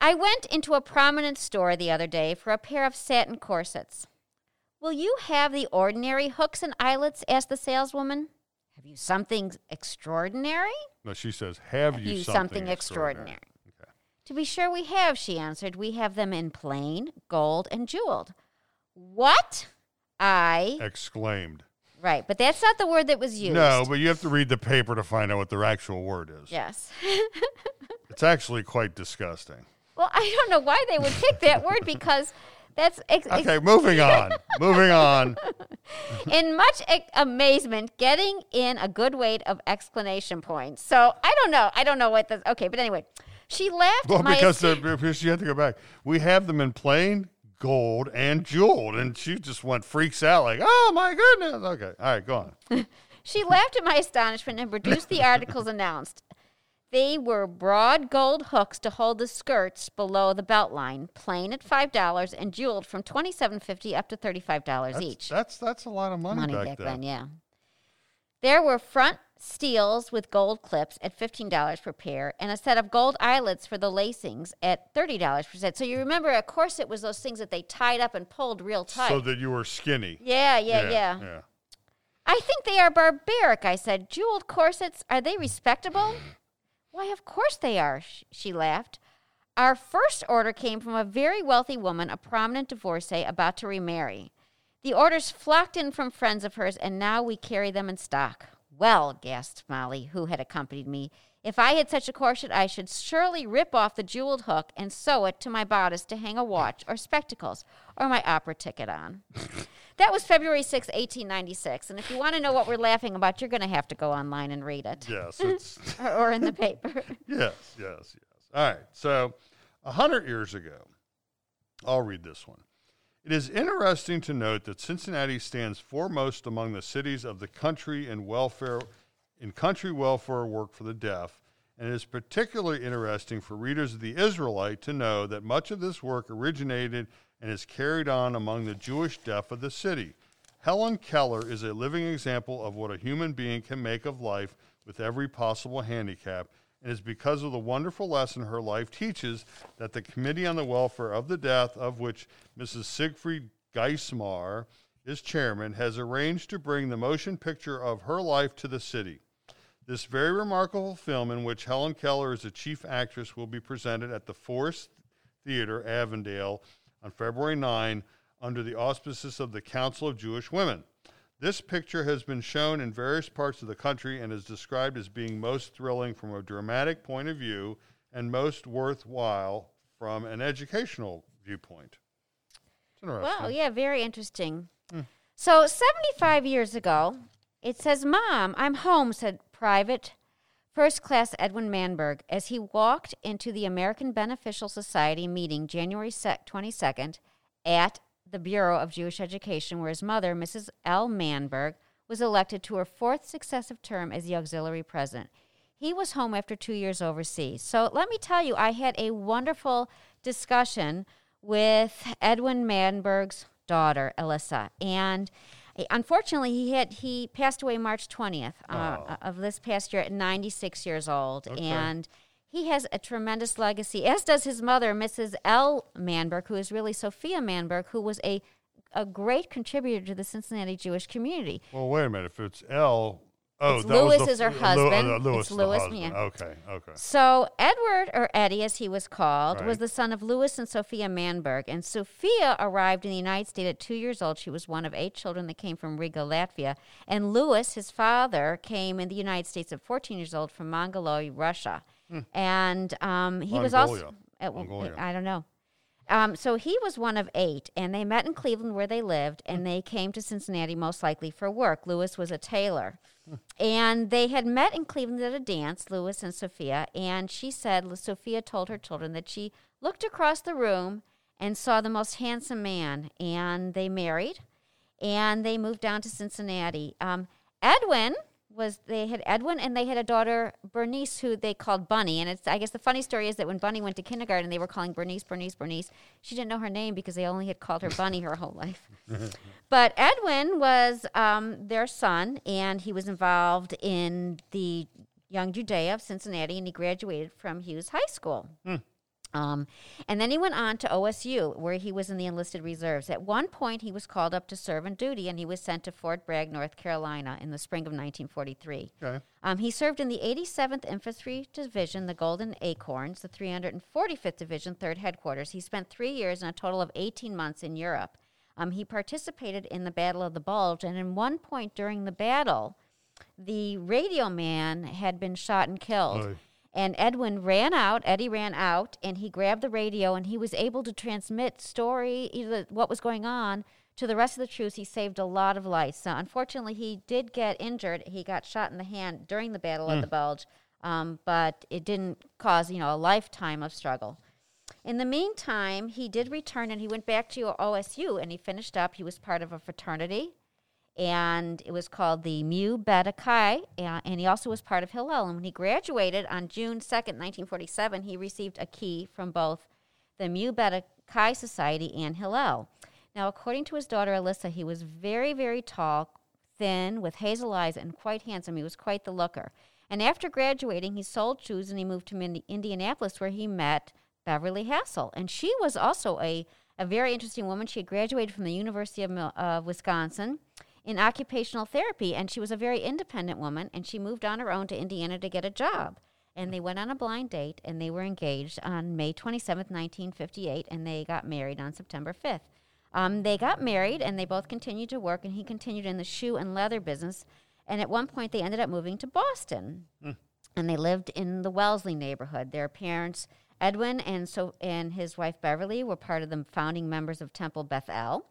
I went into a prominent store the other day for a pair of satin corsets. Will you have the ordinary hooks and eyelets? asked the saleswoman. Have you something extraordinary? no, she says, "Have, Have you, you something, something extraordinary?" extraordinary? To be sure we have, she answered. We have them in plain, gold, and jeweled. What? I. Exclaimed. Right, but that's not the word that was used. No, but you have to read the paper to find out what their actual word is. Yes. It's actually quite disgusting. well, I don't know why they would pick that word because *laughs* that's ex- ex- Okay, moving on. moving on. *laughs* in much amazement, getting in a good weight of exclamation points. So I don't know. I don't know what the okay, but anyway, she laughed. Well, at my because they're- *laughs* because you have to go back. We have them in plain, gold, and jeweled, and she just went freaks out like, "Oh my goodness!" Okay, all right, go on. *laughs* She laughed at my astonishment and produced the articles announced. They were broad gold hooks to hold the skirts below the belt line, plain at five dollars and jeweled from twenty seven fifty up to thirty five dollars each. that's that's a lot of money, Money back, back then. then, yeah. There were front steels with gold clips at fifteen dollars per pair, and a set of gold eyelets for the lacings at thirty dollars per set. So you remember a corset was those things that they tied up and pulled real tight. So that you were skinny. yeah, yeah, yeah, yeah. I think they are barbaric, I said. Jeweled corsets, are they respectable? Why, of course they are, she laughed. Our first order came from a very wealthy woman, a prominent divorcee about to remarry. The orders flocked in from friends of hers, and now we carry them in stock. Well, gasped Molly, who had accompanied me, if I had such a corset, I should surely rip off the jeweled hook and sew it to my bodice to hang a watch or spectacles or my opera ticket on. *laughs* that was February 6, 1896. And if you want to know what we're laughing about, you're going to have to go online and read it Yes, *laughs* it's or, or in the paper. *laughs* yes, yes, yes. All right. So, a hundred years ago, I'll read this one. It is interesting to note that Cincinnati stands foremost among the cities of the country in welfare in country welfare work for the deaf, and it is particularly interesting for readers of the Israelite to know that much of this work originated and is carried on among the Jewish deaf of the city. Helen Keller is a living example of what a human being can make of life with every possible handicap, and it's because of the wonderful lesson her life teaches that the Committee on the Welfare of the Deaf, of which Mrs. Siegfried Geismar is chairman, has arranged to bring the motion picture of her life to the city. This very remarkable film, in which Helen Keller is the chief actress, will be presented at the Forest Theater, Avondale, on February 9 under the auspices of the Council of Jewish Women. This picture has been shown in various parts of the country and is described as being most thrilling from a dramatic point of view and most worthwhile from an educational viewpoint. Wow, yeah, very interesting. Hmm. So, 75 years ago, it says, Mom, I'm home, said Private First Class Edwin Manberg as he walked into the American Beneficial Society meeting January se- 22nd at the Bureau of Jewish Education, where his mother, Mrs. L. Manberg, was elected to her fourth successive term as the auxiliary president. He was home after two years overseas. So let me tell you, I had a wonderful discussion with Edwin Manberg's daughter, Alyssa. And unfortunately, he had he passed away March 20th uh, of this past year at 96 years old. And he has a tremendous legacy, as does his mother, Mrs. L. Manberg, who is really Sophia Manberg, who was a a great contributor to the Cincinnati Jewish community. Well, wait a minute. If it's L, oh, It's that was Louis the- is her Lou- husband. uh, Louis, It's Louis, husband. yeah. Okay, okay. So Edward, or Eddie as he was called, was the son of Lewis and Sophia Manberg. And Sophia arrived in the United States at two years old. She was one of eight children that came from Riga, Latvia. And Lewis, his father, came in the United States at 14 years old from Mongoloy, Russia. And um, he was also, Mongolia. uh, Mongolia. I don't know. Um, so he was one of eight, and they met in Cleveland where they lived, and they came to Cincinnati most likely for work. Lewis was a tailor. And they had met in Cleveland at a dance, Lewis and Sophia, and she said, Sophia told her children that she looked across the room and saw the most handsome man, and they married, and they moved down to Cincinnati. Um, Edwin was they had Edwin and they had a daughter Bernice who they called Bunny. And it's I guess the funny story is that when Bunny went to kindergarten they were calling Bernice Bernice Bernice. She didn't know her name because they only had called her Bunny her whole life. *laughs* But Edwin was um, their son and he was involved in the Young Judea of Cincinnati and he graduated from Hughes High School um, and then he went on to OSU, where he was in the enlisted reserves. At one point, he was called up to serve in duty, and he was sent to Fort Bragg, North Carolina, in the spring of 1943. Okay. Um, he served in the 87th Infantry Division, the Golden Acorns, the 345th Division, 3rd Headquarters. He spent three years and a total of 18 months in Europe. Um, he participated in the Battle of the Bulge, and in one point during the battle, the radio man had been shot and killed. Oy. And Edwin ran out, Eddie ran out, and he grabbed the radio and he was able to transmit story, what was going on to the rest of the troops. He saved a lot of lives. So unfortunately, he did get injured. He got shot in the hand during the Battle of the Bulge, um, but it didn't cause, you know, a lifetime of struggle. In the meantime, he did return and he went back to OSU and he finished up. He was part of a fraternity and it was called the Mu Beta Chi, uh, and he also was part of Hillel. And when he graduated on June 2nd, 1947, he received a key from both the Mu Beta Chi Society and Hillel. Now, according to his daughter Alyssa, he was very, very tall, thin, with hazel eyes, and quite handsome. He was quite the looker. And after graduating, he sold shoes and he moved to Indianapolis, where he met Beverly Hassel. And she was also a, a very interesting woman. She had graduated from the University of, of Wisconsin in occupational therapy, and she was a very independent woman, and she moved on her own to Indiana to get a job. And they went on a blind date, and they were engaged on May 27th, 1958, and they got married on September 5th. Um, they got married, and they both continued to work, and he continued in the shoe and leather business. And at one point, they ended up moving to Boston, and they lived in the Wellesley neighborhood. Their parents, Edwin and so and his wife Beverly, were part of the founding members of Temple Bethel.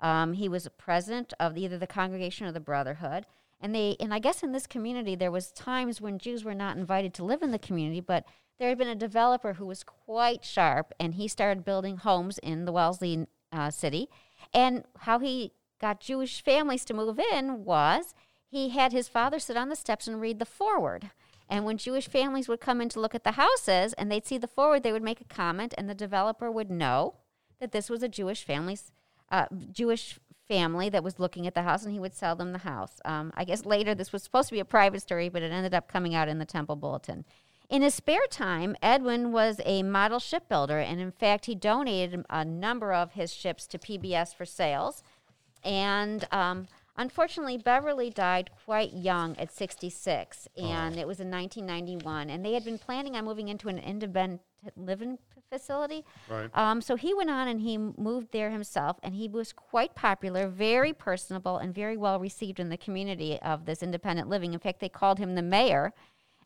Um, he was a president of either the congregation or the brotherhood. And they and I guess in this community there was times when Jews were not invited to live in the community, but there had been a developer who was quite sharp, and he started building homes in the Wellesley uh, city. And how he got Jewish families to move in was he had his father sit on the steps and read the forward. And when Jewish families would come in to look at the houses and they'd see the forward, they would make a comment, and the developer would know that this was a Jewish family's uh, Jewish family that was looking at the house, and he would sell them the house. Um, I guess later this was supposed to be a private story, but it ended up coming out in the Temple Bulletin. In his spare time, Edwin was a model shipbuilder, and in fact, he donated a number of his ships to PBS for sales. And um, unfortunately, Beverly died quite young at 66, and it was in 1991. And they had been planning on moving into an independent living facility. Right. Um, so he went on and he moved there himself, and he was quite popular, very personable, and very well received in the community of this independent living. In fact, they called him the mayor.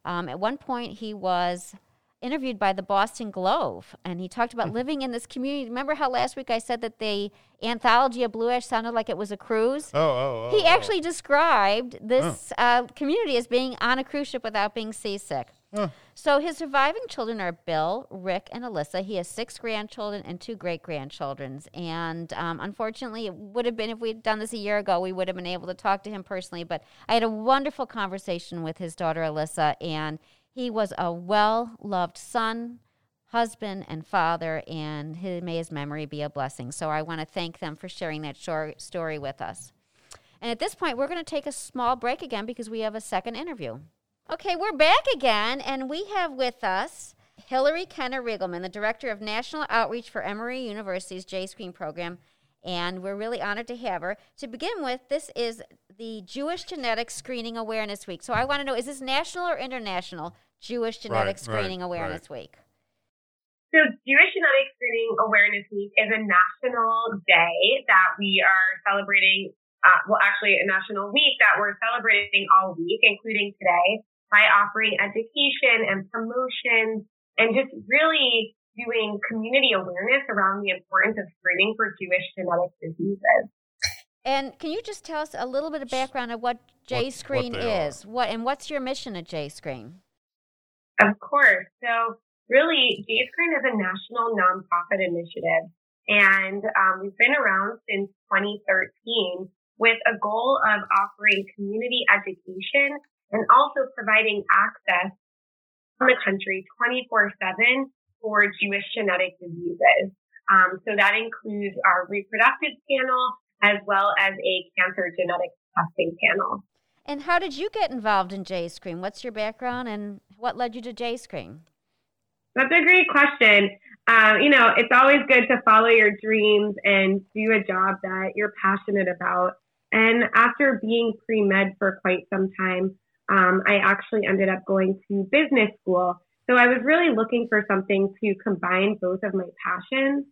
Um, at one point, he was interviewed by the Boston Globe, and he talked about living in this community. Remember how last week I said that the anthology of Blue Ash sounded like it was a cruise? Oh, oh, oh. he oh. actually described this uh, community as being on a cruise ship without being seasick. Huh. So his surviving children are Bill, Rick, and Alyssa. He has six grandchildren and two great grandchildren. And um, unfortunately, it would have been if we'd done this a year ago, we would have been able to talk to him personally. But I had a wonderful conversation with his daughter Alyssa, and he was a well loved son, husband, and father. And his, may his memory be a blessing. So I want to thank them for sharing that short story with us. And at this point, we're going to take a small break again because we have a second interview. Okay, we're back again, and we have with us Hillary Kener Regelmann, the Director of National Outreach for Emory University's J Screen program, and we're really honored to have her. To begin with, this is the Jewish Genetic Screening Awareness Week. So I want to know is this national or international Jewish Genetic Right, right, Screening Awareness Week? So Jewish Genetic Screening Awareness Week is a national day that we are celebrating. Uh, well, actually, a national week that we're celebrating all week, including today, by offering education and promotions and just really doing community awareness around the importance of screening for Jewish genetic diseases. And can you just tell us a little bit of background of what J Screen they is? What and what's your mission at J Screen? Of course. So really, J-Screen is a national nonprofit initiative. And um, we've been around since 2013 with a goal of offering community education and also providing access in the country 24-7 for Jewish genetic diseases. Um, so that includes our reproductive panel as well as a cancer genetic testing panel. And how did you get involved in J Screen? What's your background and what led you to J Screen? That's a great question. Um, you know, it's always good to follow your dreams and do a job that you're passionate about. And after being pre med for quite some time, um, I actually ended up going to business school. So I was really looking for something to combine both of my passions.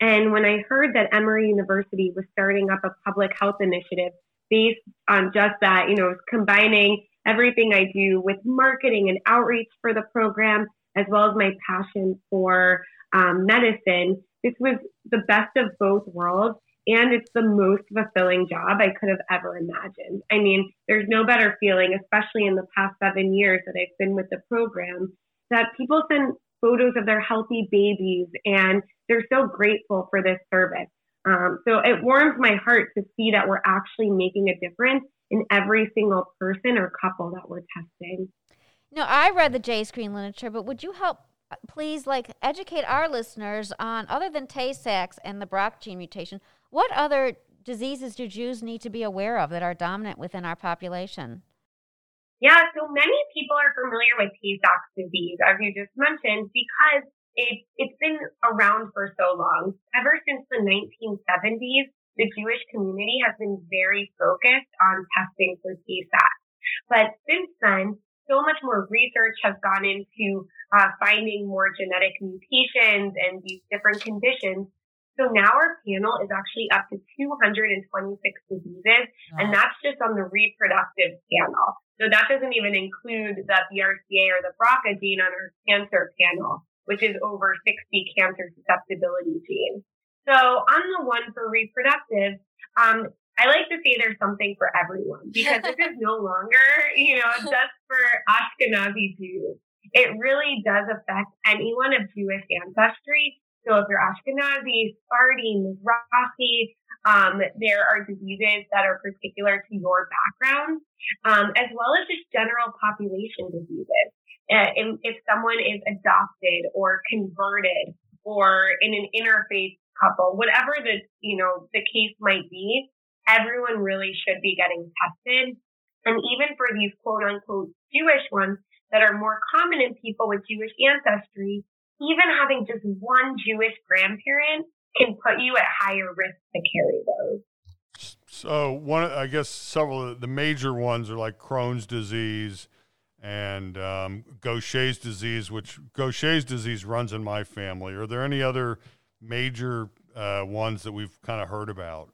And when I heard that Emory University was starting up a public health initiative based on just that, you know, combining everything I do with marketing and outreach for the program, as well as my passion for um, medicine, this was the best of both worlds. And it's the most fulfilling job I could have ever imagined. I mean, there's no better feeling, especially in the past seven years that I've been with the program, that people send photos of their healthy babies and they're so grateful for this service. Um, so it warms my heart to see that we're actually making a difference in every single person or couple that we're testing. No, I read the J screen literature, but would you help uh, please like educate our listeners on other than Tay-Sachs and the BRCA gene mutation, what other diseases do Jews need to be aware of that are dominant within our population? Yeah, so many people are familiar with Tay-Sachs disease, as you just mentioned, because it, it's been around for so long. Ever since the 1970s, the Jewish community has been very focused on testing for Tay-Sachs. But since then, so much more research has gone into uh, finding more genetic mutations and these different conditions. So now our panel is actually up to 226 diseases, and that's just on the reproductive panel. So that doesn't even include the BRCA or the BRCA gene on our cancer panel, which is over 60 cancer susceptibility genes. So on the one for reproductive, um, I like to say there's something for everyone because this is *laughs* no longer, you know, just for Ashkenazi Jews. It really does affect anyone of Jewish ancestry. So if you're Ashkenazi, Sephardi, Mizrahi, um, there are diseases that are particular to your background, um, as well as just general population diseases. Uh, if, if someone is adopted or converted or in an interfaith couple, whatever the, you know, the case might be, everyone really should be getting tested. And even for these quote unquote Jewish ones that are more common in people with Jewish ancestry, even having just one Jewish grandparent can put you at higher risk to carry those. So one, I guess several of the major ones are like Crohn's disease and um, Gaucher's disease, which Gaucher's disease runs in my family. Are there any other major uh, ones that we've kind of heard about?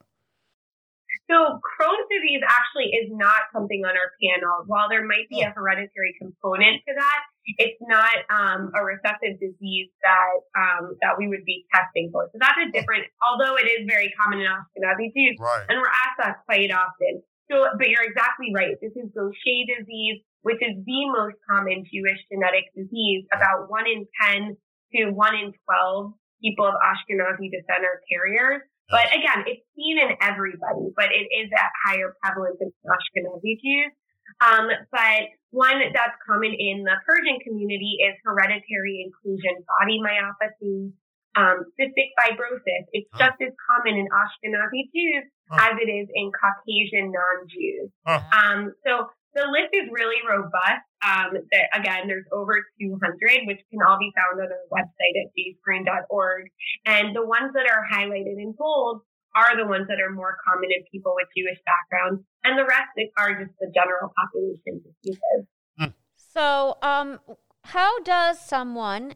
So Crohn's disease actually is not something on our panel. While there might be a hereditary component to that, it's not um, a recessive disease that um, that we would be testing for. So that's a different, although it is very common in Ashkenazi Jews, right. and we're asked that quite often. So, but you're exactly right. This is Gaucher disease, which is the most common Jewish genetic disease. About one in ten to one in twelve people of Ashkenazi descent are carriers. But again, it's seen in everybody, but it is at higher prevalence in Ashkenazi Jews. Um, but one that's common in the Persian community is hereditary inclusion body myopathy, um, cystic fibrosis. It's just as common in Ashkenazi Jews as it is in Caucasian non-Jews. Um, so the list is really robust. Um, that, again, there's over 200, which can all be found on our website at jscreen.org. And the ones that are highlighted in bold are the ones that are more common in people with Jewish backgrounds, and the rest are just the general population diseases. Hmm. So, um, how does someone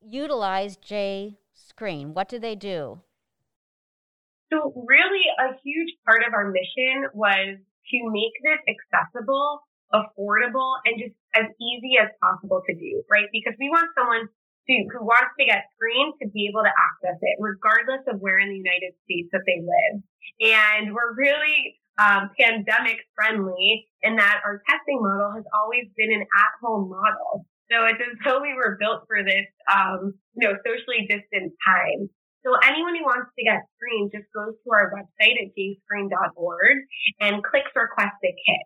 utilize J Screen? What do they do? So, really, a huge part of our mission was to make this accessible, affordable, and just as easy as possible to do, right? Because we want someone to, who wants to get screened to be able to access it, regardless of where in the United States that they live. And we're really um, pandemic friendly in that our testing model has always been an at-home model. So it's as though we were built for this, um, you know, socially distant time. So anyone who wants to get screened just goes to our website at jscreen.org and clicks request a kit.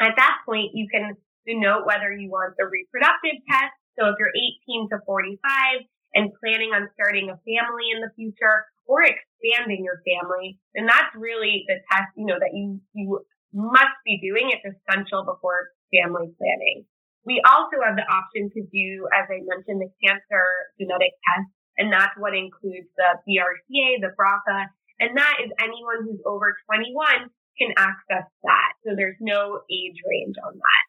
At that point, you can denote whether you want the reproductive test. So if you're 18 to 45 and planning on starting a family in the future or expanding your family, then that's really the test, you know, that you, you must be doing. It's essential before family planning. We also have the option to do, as I mentioned, the cancer genetic test and that's what includes the BRCA, the BRCA, and that is anyone who's over 21 can access that. So there's no age range on that.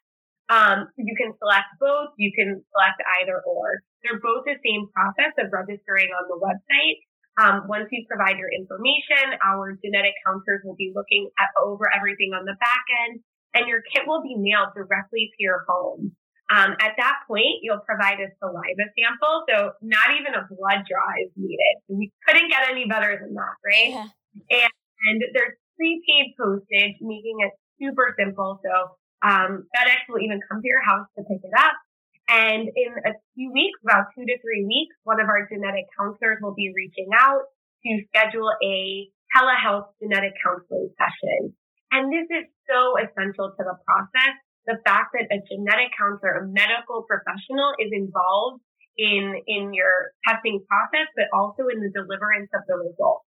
Um, you can select both. You can select either or. They're both the same process of registering on the website. Um, once you provide your information, our genetic counselors will be looking at over everything on the back end, and your kit will be mailed directly to your home. Um, at that point, you'll provide a saliva sample, so not even a blood draw is needed. We couldn't get any better than that, right? Yeah. And, and there's prepaid postage, making it super simple. So um, FedEx will even come to your house to pick it up. And in a few weeks, about two to three weeks, one of our genetic counselors will be reaching out to schedule a telehealth genetic counseling session. And this is so essential to the process the fact that a genetic counselor, a medical professional is involved in, in your testing process, but also in the deliverance of the results.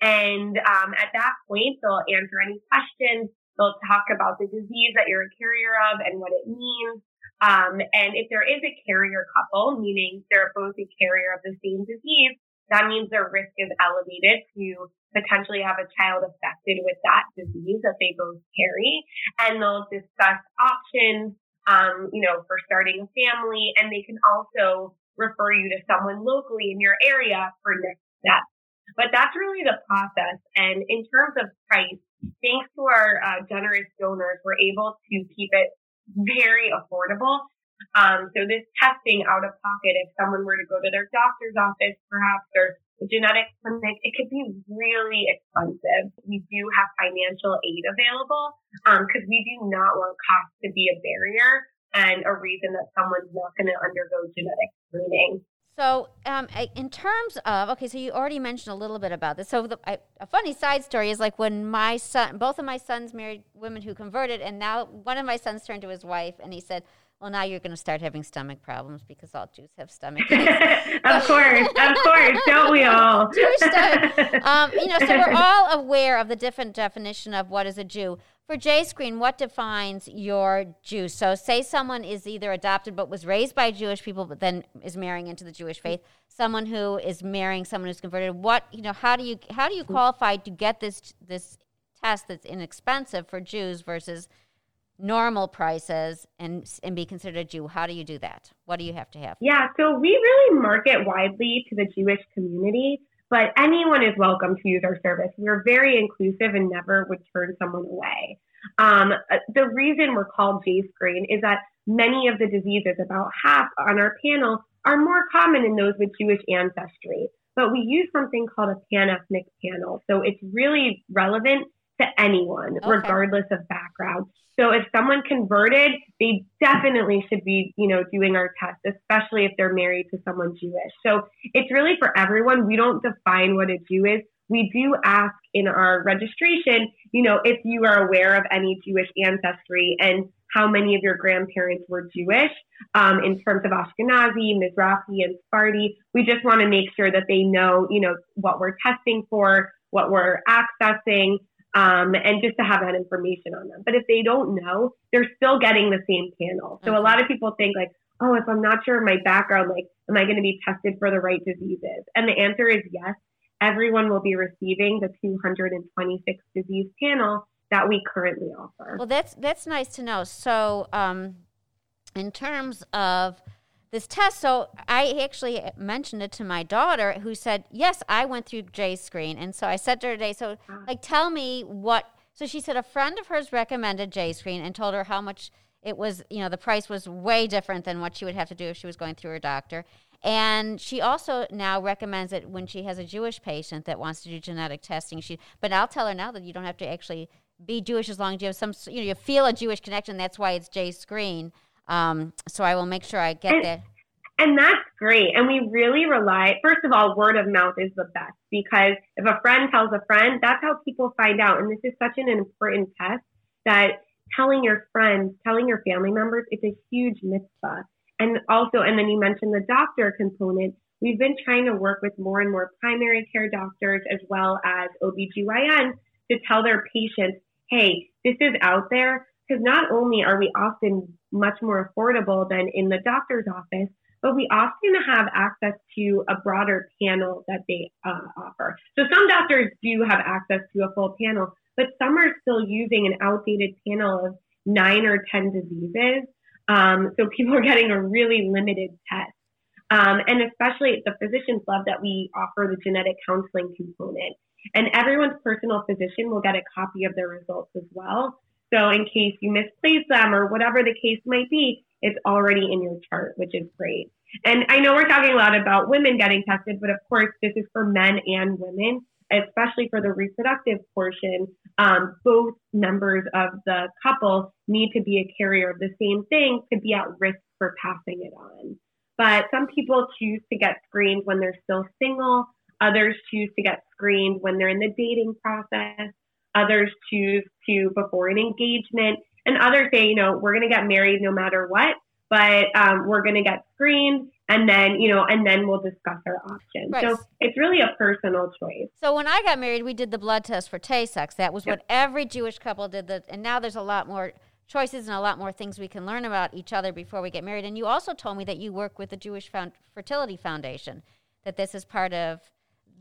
And um, at that point, they'll answer any questions. They'll talk about the disease that you're a carrier of and what it means. Um, and if there is a carrier couple, meaning they're both a carrier of the same disease, that means their risk is elevated to potentially have a child affected with that disease that they both carry. And they'll discuss options, um, you know, for starting a family. And they can also refer you to someone locally in your area for next steps. But that's really the process. And in terms of price, thanks to our uh, generous donors, we're able to keep it very affordable. Um, so this testing out of pocket, if someone were to go to their doctor's office, perhaps, or the genetic clinic, it could be really expensive. We do have financial aid available because um, we do not want cost to be a barrier and a reason that someone's not going to undergo genetic screening. So, um, in terms of okay, so you already mentioned a little bit about this. So, the, I, a funny side story is like when my son, both of my sons married women who converted, and now one of my sons turned to his wife and he said, well, now you're going to start having stomach problems because all Jews have stomach problems. *laughs* of course, of *laughs* course, don't we all? Jewish *laughs* um, you know, so we're all aware of the different definition of what is a Jew. For JScreen, what defines your Jew? So, say someone is either adopted but was raised by Jewish people, but then is marrying into the Jewish faith. Someone who is marrying someone who's converted. What you know? How do you how do you qualify to get this this test that's inexpensive for Jews versus normal prices and and be considered a Jew? How do you do that? What do you have to have? Yeah, so we really market widely to the Jewish community, but anyone is welcome to use our service. We're very inclusive and never would turn someone away. Um, uh, the reason we're called J Screen is that many of the diseases, about half on our panel, are more common in those with Jewish ancestry. But we use something called a pan ethnic panel. So it's really relevant to anyone, okay. regardless of background. So if someone converted, they definitely should be, you know, doing our test, especially if they're married to someone Jewish. So it's really for everyone. We don't define what a Jew is. We do ask in our registration, you know, if you are aware of any Jewish ancestry and how many of your grandparents were Jewish um, in terms of Ashkenazi, Mizrahi, and Sephardi. We just want to make sure that they know, you know, what we're testing for, what we're accessing, um, and just to have that information on them. But if they don't know, they're still getting the same panel. So okay. a lot of people think like, oh, if I'm not sure of my background, like, am I going to be tested for the right diseases? And the answer is yes. Everyone will be receiving the 226 disease panel that we currently offer. Well, that's that's nice to know. So, um, in terms of this test. So I actually mentioned it to my daughter, who said, "Yes, I went through J Screen." And so I said to her today, "So, ah. like, tell me what." So she said a friend of hers recommended J Screen and told her how much it was. You know, the price was way different than what she would have to do if she was going through her doctor. And she also now recommends it when she has a Jewish patient that wants to do genetic testing. She, but I'll tell her now that you don't have to actually be Jewish as long as you have some, you know, you feel a Jewish connection. That's why it's J Screen. Um, so I will make sure I get and, that. And that's great. And we really rely, first of all, word of mouth is the best because if a friend tells a friend, that's how people find out. And this is such an important test that telling your friends, telling your family members, it's a huge mitzvah. And also, and then you mentioned the doctor component. We've been trying to work with more and more primary care doctors as well as OBGYN to tell their patients, hey, this is out there. Because not only are we often much more affordable than in the doctor's office, but we often have access to a broader panel that they uh, offer. So some doctors do have access to a full panel, but some are still using an outdated panel of nine or 10 diseases. Um, so people are getting a really limited test. Um, and especially the physicians love that we offer the genetic counseling component. And everyone's personal physician will get a copy of their results as well. So in case you misplace them or whatever the case might be, it's already in your chart, which is great. And I know we're talking a lot about women getting tested, but of course, this is for men and women, especially for the reproductive portion. Um, both members of the couple need to be a carrier of the same thing to be at risk for passing it on. But some people choose to get screened when they're still single. Others choose to get screened when they're in the dating process. Others choose to before an engagement. And others say, you know, we're going to get married no matter what, but um, we're going to get screened and then, you know, and then we'll discuss our options. Right. So it's really a personal choice. So when I got married, we did the blood test for Tay-Sachs. That was yep. what every Jewish couple did. The, and now there's a lot more choices and a lot more things we can learn about each other before we get married. And you also told me that you work with the Jewish Found Fertility Foundation, that this is part of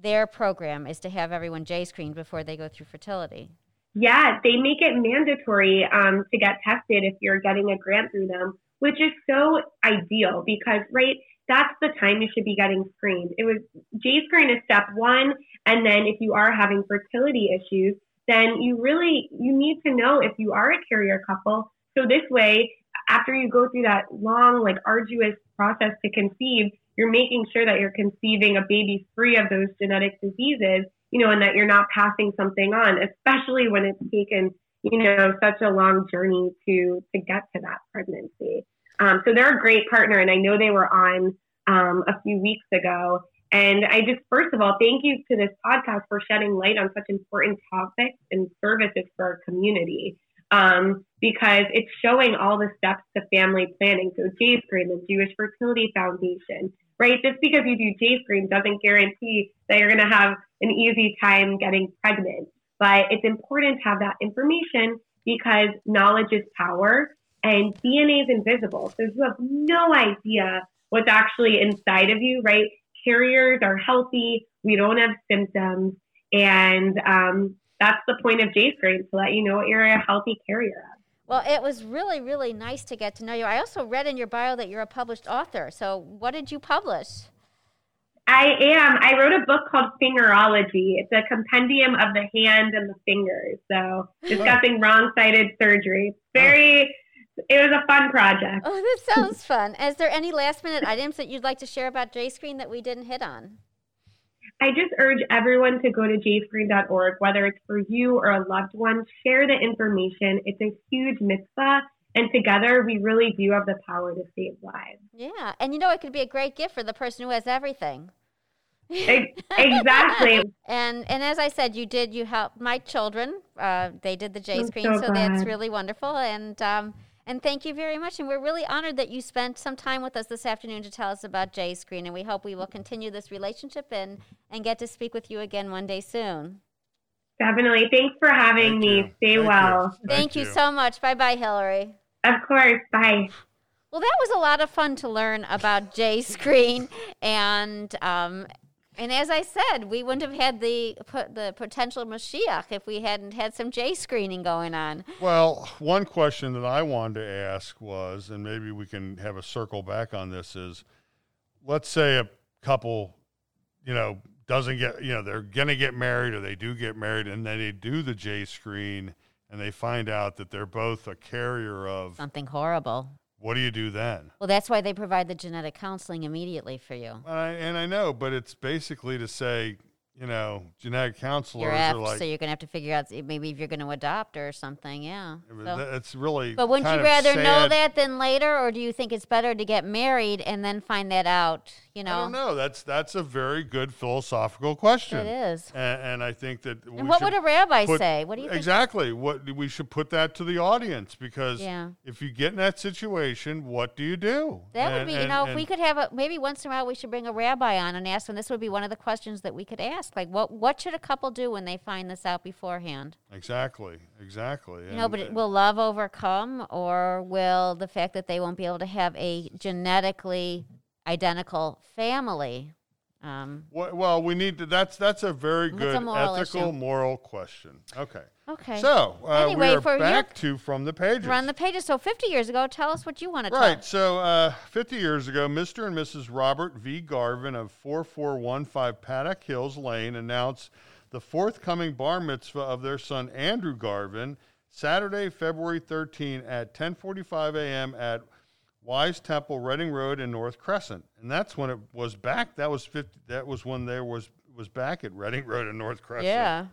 their program is to have everyone J screened before they go through fertility. Yeah, they make it mandatory um, to get tested if you're getting a grant through them, which is so ideal because, right, that's the time you should be getting screened. It was J screen is step one, and then if you are having fertility issues, then you really you need to know if you are a carrier couple. So this way, after you go through that long, like arduous process to conceive, you're making sure that you're conceiving a baby free of those genetic diseases, you know, and that you're not passing something on, especially when it's taken, you know, such a long journey to to get to that pregnancy. Um, so they're a great partner, and I know they were on um, a few weeks ago, and I just, first of all, thank you to this podcast for shedding light on such important topics and services for our community. Um, because it's showing all the steps to family planning. So J Screen, the Jewish Fertility Foundation, right? Just because you do J Screen doesn't guarantee that you're going to have an easy time getting pregnant. But it's important to have that information because knowledge is power and DNA is invisible. So you have no idea what's actually inside of you, right? carriers are healthy, we don't have symptoms, and um, that's the point of J screen to let you know what you're a healthy carrier of. Well, it was really, really nice to get to know you. I also read in your bio that you're a published author. So, what did you publish? I am. I wrote a book called Fingerology. It's a compendium of the hand and the fingers. So, oh. discussing wrong sided surgery. Oh. Very it was a fun project. Oh, that sounds fun. Is there any last minute items that you'd like to share about JScreen that we didn't hit on? I just urge everyone to go to jscreen.org, whether it's for you or a loved one, share the information. It's a huge mitzvah, and together we really do have the power to save lives. Yeah, and you know, it could be a great gift for the person who has everything. exactly. *laughs* and and as I said, you did you helped my children. Uh, they did the J screen, so, so that's really wonderful. And um, and thank you very much. And we're really honored that you spent some time with us this afternoon to tell us about J Screen. And we hope we will continue this relationship and, and get to speak with you again one day soon. Definitely. Thanks for having Thank me. You. Stay Thank well. You. Thank, Thank you. you so much. Bye bye, Hillary. Of course. Bye. Well, that was a lot of fun to learn about J Screen and um, and as I said, we wouldn't have had the the potential Mashiach if we hadn't had some J screening going on. Well, one question that I wanted to ask was, and maybe we can have a circle back on this is, let's say a couple, you know, doesn't get, you know, they're going to get married or they do get married and then they do the J screen and they find out that they're both a carrier of something horrible. What do you do then? Well, that's why they provide the genetic counseling immediately for you. I, and I know, but it's basically to say, you know, genetic counselors you're are like. So you're going to have to figure out maybe if you're going to adopt or something. Yeah. So, it's really. But wouldn't you rather know that than later, or do you think it's better to get married and then find that out? You know. I don't know. That's that's a very good philosophical question. It is. And, and I think that. And what would a rabbi put, say? What do you think? Exactly. What we should put that to the audience because yeah. if you get in that situation, what do you do? That and, would be. And, you know, if we could have a maybe once in a while we should bring a rabbi on and ask them. This would be one of the questions that we could ask ask like what what should a couple do when they find this out beforehand? Exactly exactly you know but it, will love overcome or will the fact that they won't be able to have a genetically identical family Um, Well, well, we need to. That's that's a very good a moral ethical, issue. moral question. Okay. okay. So uh, Anyway, we are back to from the pages. Run the pages. So 50 years ago, tell us what you want to Right. So, uh, 50 years ago, Mr. and Mrs. Robert V. Garvin of 4415 Paddock Hills Lane announced the forthcoming bar mitzvah of their son Andrew Garvin, Saturday, February 13 at 10:45 a.m. at Wise Temple, Reading Road, and North Crescent, and that's when it was back. That was 50. That was when there was was back at Reading Road and North Crescent. Yeah.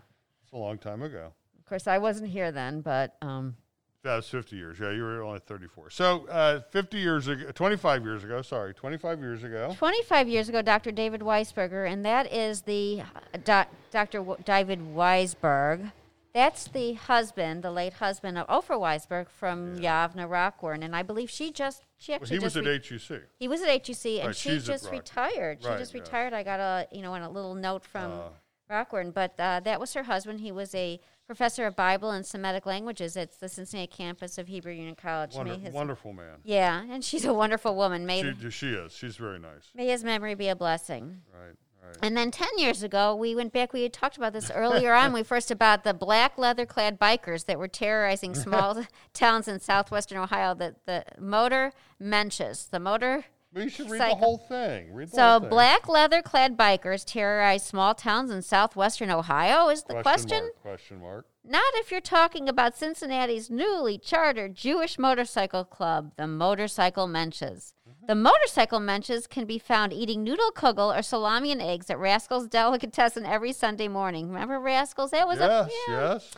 it's a long time ago. Of course, I wasn't here then, but um, That was 50 years. Yeah, you were only 34. So, uh, 50 years ago, 25 years ago, sorry, 25 years ago. 25 years ago, Dr. David Weisberger, and that is the uh, doc, Dr. W- David Weisberg. That's the husband, the late husband of Oprah Weisberg from Yavna Rockwern, and I believe she just she Well, actually he was just at re- HUC. he was at HUC, and Right, she just retired. She just yeah. retired. I got a you know a little note from Uh. Rockwern, but uh, that was her husband. He was a professor of Bible and Semitic languages at the Cincinnati campus of Hebrew Union College. Wonder, his, wonderful man. yeah, and she's a wonderful woman. May, She, she is. She's very nice. may his memory be a blessing. Right, right. And then 10 years ago, we went back, we had talked about this earlier on. We *laughs* first about the black leather clad bikers that were terrorizing *laughs* small *laughs* towns in southwestern Ohio, the, the motor menches. The motor. But you should read Psycho- the whole thing. Read the So, whole thing. black leather clad bikers terrorize small towns in southwestern Ohio is the question. Mark, question mark. Not if you're talking about Cincinnati's newly chartered Jewish motorcycle club, the Motorcycle Menches. The motorcycle menches can be found eating noodle kugel or salami and eggs at Rascal's Delicatessen every Sunday morning. Remember Rascal's? That was Yes, a yeah. yes.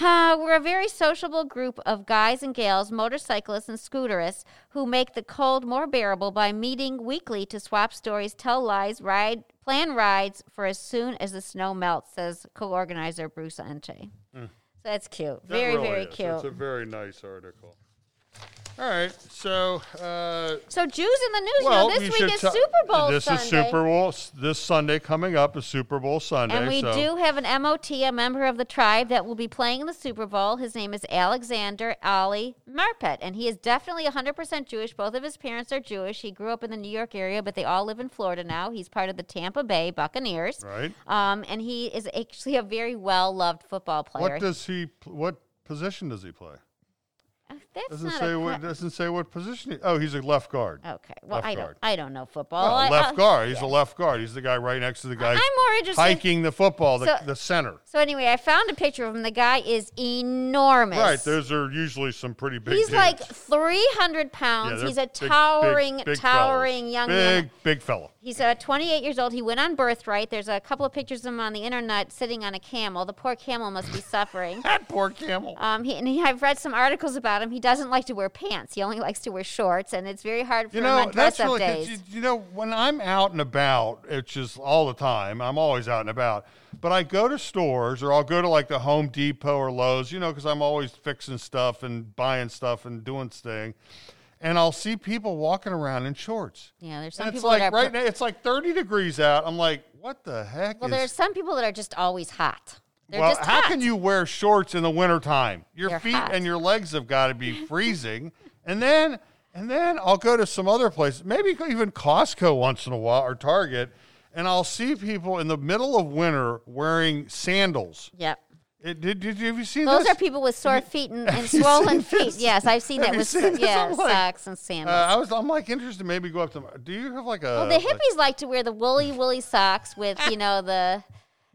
Uh, we're a very sociable group of guys and gals, motorcyclists and scooterists, who make the cold more bearable by meeting weekly to swap stories, tell lies, ride, plan rides for as soon as the snow melts, says co-organizer Bruce Enche. So that's cute. That Very, really very is. cute. It's a very nice article. All right, so uh, so Jews in the news. well, you know, this week is Super Bowl This Sunday. is Super Bowl. This Sunday coming up is Super Bowl Sunday. And we so do have an MOT, a member of the tribe that will be playing in the Super Bowl. His name is Alexander Ali Marpet, and he is definitely 100% Jewish. Both of his parents are Jewish. He grew up in the New York area, but they all live in Florida now. He's part of the Tampa Bay Buccaneers. right. Um, and he is actually a very well loved football player. What does he? What position does he play? Uh, That's Doesn't not say a what. Doesn't say what position. He, oh, he's a left guard. Okay. Well, Left I don't. I don't know football. Well, I- left I- guard. He's a left guard. He's the guy right next to the guy I'm more interested. hiking the football, the, So- the center. So anyway, I found a picture of him. The guy is enormous. Right. Those are usually some pretty big. He's dudes. like 300 pounds. they're He's a big- big- towering, big towering fellas. young big, man. big fellow. He's uh, 28 years old. He went on birthright. There's a couple of pictures of him on the internet sitting on a camel. The poor camel must be suffering. *laughs* That poor camel. Um, he, and he, I've read some articles about him. He doesn't like to wear pants. He only likes to wear shorts, and it's very hard for You him know, on that's dress-up really days. you, you know when I'm out and about, which is all the time. I'm always out and about. But I go to stores or I'll go to like the Home Depot or Lowe's, you know, because I'm always fixing stuff and buying stuff and doing thing. And I'll see people walking around in shorts. yeah, there's some And it's people like that are. right now, it's like 30 degrees out. I'm like, what the heck well, is there's some people that are just always hot. They're well, how hot. can you wear shorts in the wintertime? Your They're feet hot. and your legs have got to be *laughs* freezing. and then and then I'll go to some other place, maybe even Costco once in a while or Target, and I'll see people in the middle of winter wearing sandals. Yep. It, did, did have you seen Those this? are people with sore feet and, and swollen feet. Yes, I've seen Have that with seen yeah, like- socks and uh, sandals. I was I'm like interested. Maybe go up to. Do you have like a? well, the hippies like to wear the woolly woolly socks with you know the.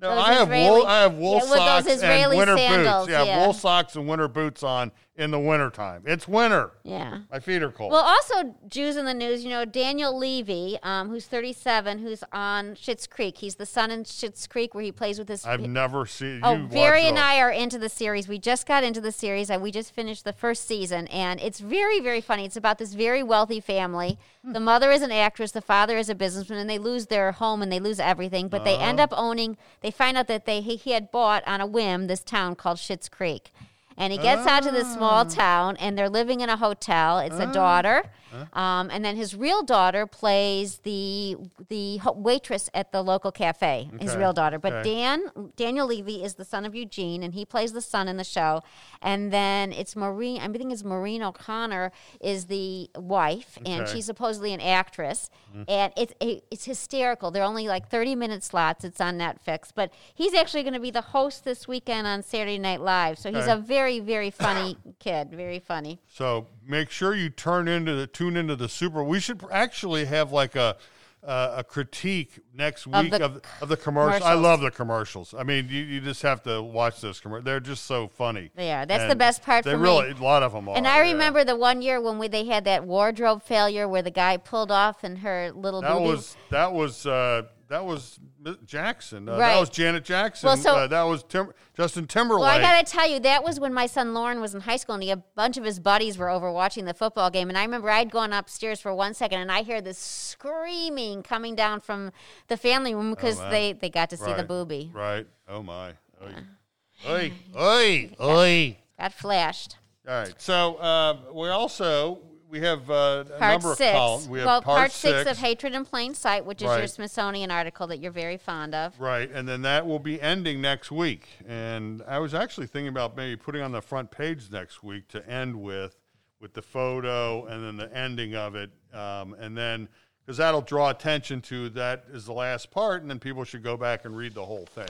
No, I have wool. I have wool yeah, with those socks Israeli and winter sandals, boots. Yeah, yeah. wool socks and winter boots on in the wintertime. It's winter. Yeah. My feet are cold. Well, also Jews in the news. You know Daniel Levy, um, who's 37, who's on Schitt's Creek. He's the son in Schitt's Creek where he plays with his. I've never seen. Oh, Barry and. I are into the series. We just got into the series. and We just finished the first season, and it's very, very funny. It's about this very wealthy family. Hmm. The mother is an actress, the father is a businessman, and they lose their home and they lose everything. But they Uh-huh. end up owning. They find out that they he, he had bought on a whim this town called Schitt's Creek. And he gets out to this small oh. town, and they're living in a hotel. It's a daughter, Um, and then his real daughter plays the the waitress at the local cafe. His real daughter, but Okay. Dan Daniel Levy is the son of Eugene, and he plays the son in the show. And then it's Maureen. I think it's Maureen O'Connor is the wife, and she's supposedly an actress. And it's it, it's hysterical. They're only like thirty minute slots. It's on Netflix, but he's actually going to be the host this weekend on Saturday Night Live. So he's a very very funny kid. Very funny. So make sure you turn into the tune into the Super. We should actually have like a uh, a critique next Of week the of, of the commercials. I love the commercials. I mean, you, you just have to watch those commercials. They're just so funny. They are. That's the best part They for me. really, a lot of them are. And I Oh, yeah. remember the one year when we, they had that wardrobe failure where the guy pulled off and her little that was that was uh, that was Jackson. Uh, That was Janet Jackson. Well, so- uh, that was Tim, Justin Timberlake. well, I gotta tell you, that was when my son Lauren was in high school, and he, a bunch of his buddies were over watching the football game. And I remember I'd gone upstairs for one second, and I hear this screaming coming down from the family room because man. they, they got to see the Right. booby. Right. Oh my. Oi. Oi. Oi. Oi. Got flashed. All right. So uh, we also we have uh, a Part number of six. columns. We have well, part, six. of Hatred in Plain Sight, which is your Smithsonian article that you're very fond of. Right, and then that will be ending next week. And I was actually thinking about maybe putting on the front page next week to end with, with the photo and then the ending of it, um, and then because that'll draw attention to that is the last part, and then people should go back and read the whole thing.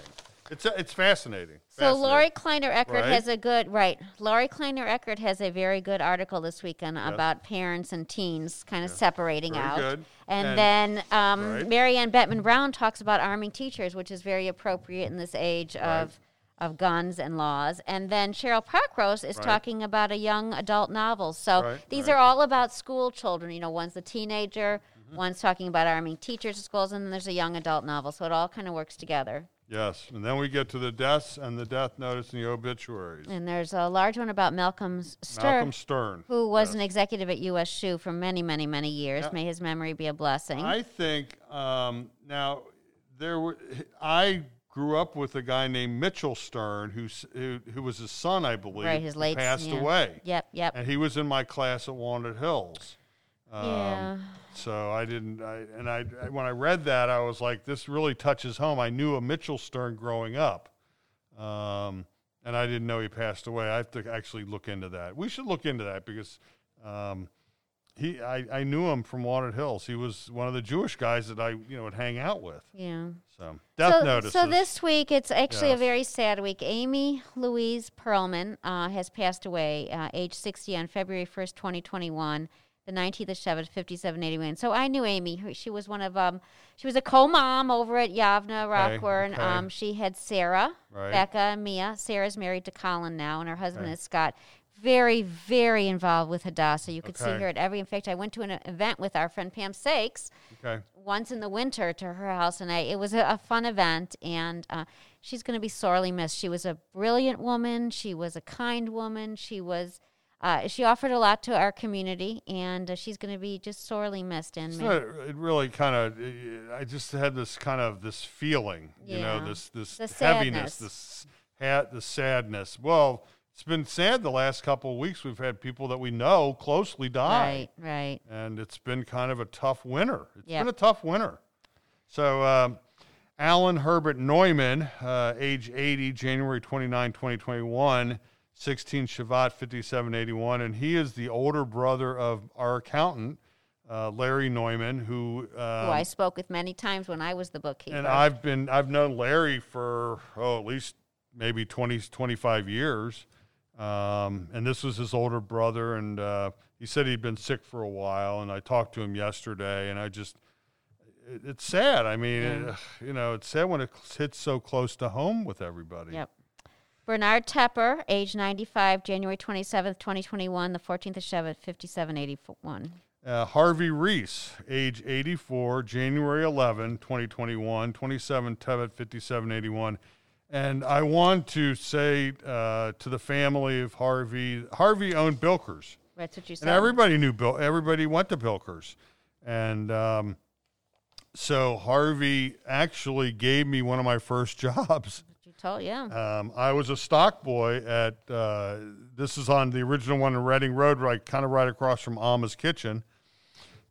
It's it's fascinating. So Fascinating. Lori Kleiner Eckert Right? has a good right. Lori Kleiner Eckert has a very good article this weekend about parents and teens kind of separating Very out. good. And, And- then um, right. Marianne Bettman Brown talks about arming teachers, which is very appropriate in this age Right. of of guns and laws. And then Cheryl Parkrose is Right. talking about a young adult novel. So Right, these right. are all about school children. You know, one's a teenager, Mm-hmm. one's talking about arming teachers at schools, and then there's a young adult novel. So it all kind of works together. Yes, and then we get to the deaths and the death notice and the obituaries. And there's a large one about Malcolm Stern, Malcolm Stern. who was yes. an executive at U.S. Shoe for many, many, many years. May his memory be a blessing. I think um, now there were. I grew up with a guy named Mitchell Stern, who's, who who was his son, I believe. right, his who late passed yeah. away, Yep, yep. and he was in my class at Walnut Hills. Um, yeah. So I didn't. I, and I when I read that, I was like, this really touches home. I knew a Mitchell Stern growing up. Um, and I didn't know he passed away. I have to actually look into that. We should look into that because um, he, I, I knew him from Walnut Hills. He was one of the Jewish guys that I, you know, would hang out with. Yeah. So death so, notices. So this week, it's actually Yes. a very sad week. Amy Louise Perlman uh, has passed away, uh, age 60, on February 1st, 2021. The 19th of Shevat, 5781. So I knew Amy. She was one of um. She was a co-mom over at Yavna Rockwern. okay. Um, she had Sarah, Right. Becca, and Mia. Sarah's married to Colin now, and her husband Okay. is Scott. Very, very involved with Hadassah. You could see her at every. In fact, I went to an event with our friend Pam Sakes okay. once in the winter to her house, and I, it was a, a fun event. And uh, she's going to be sorely missed. She was a brilliant woman. She was a kind woman. She was. Uh, she offered a lot to our community, and uh, she's going to be just sorely missed. And ma- not, it really kind of. I just had this kind of this feeling, you know, this this The heaviness, sadness. this hat, the sadness. Well, it's been sad the last couple of weeks. We've had people that we know closely die, right, right. and it's been kind of a tough winter. It's Yep. been a tough winter. So, um, Alan Herbert Neumann, uh, age 80, January 29, 2021, 16 Shevat 5781, and he is the older brother of our accountant, uh, Larry Neumann, who. Who Um, I spoke with many times when I was the bookkeeper. and I've been I've known Larry for oh at least maybe 20 25 years. Um, and this was his older brother and uh, he said he'd been sick for a while and I talked to him yesterday and I just it, it's sad. I mean, it, you know, it's sad when it hits so close to home with everybody. Yep. Bernard Tepper, age 95, January 27th, 2021, the 14th of Shevat, 5781. Uh, Harvey Reese, age 84, January 11, 2021, 27 Tevet 5781. And I want to say uh, to the family of Harvey, Harvey owned Bilkers. That's what you said. And everybody knew Bill, everybody went to Bilkers. And um, so Harvey actually gave me one of my first *laughs* jobs. Told, yeah. Um, I was a stock boy at, uh, this is on the original one in Reading Road, right, kind of right across from Alma's Kitchen.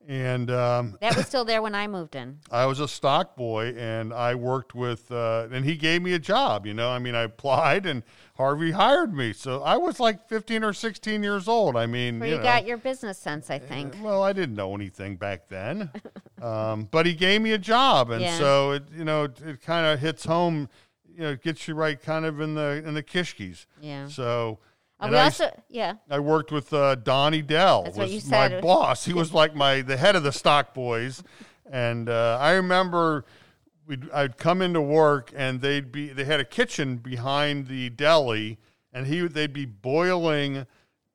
And um, That was still there when I moved in. *laughs* I was a stock boy, and I worked with, uh, and he gave me a job. You know, I mean, I applied, and Harvey hired me. So I was like 15 or 16 years old. I mean, Where you you, know, got your business sense, I think. well, I didn't know anything back then, *laughs* um, but he gave me a job, and Yeah. so it, you know, it, it kind of hits home. You know, it gets you right, kind of in the in the kishkis. Yeah. So. Uh, we I, also, yeah. I worked with uh, Donnie Dell. That's what was you my said. boss. He was like my the head of the stock boys, *laughs* and uh, I remember we'd I'd come into work and they'd be they had a kitchen behind the deli, and he they'd be boiling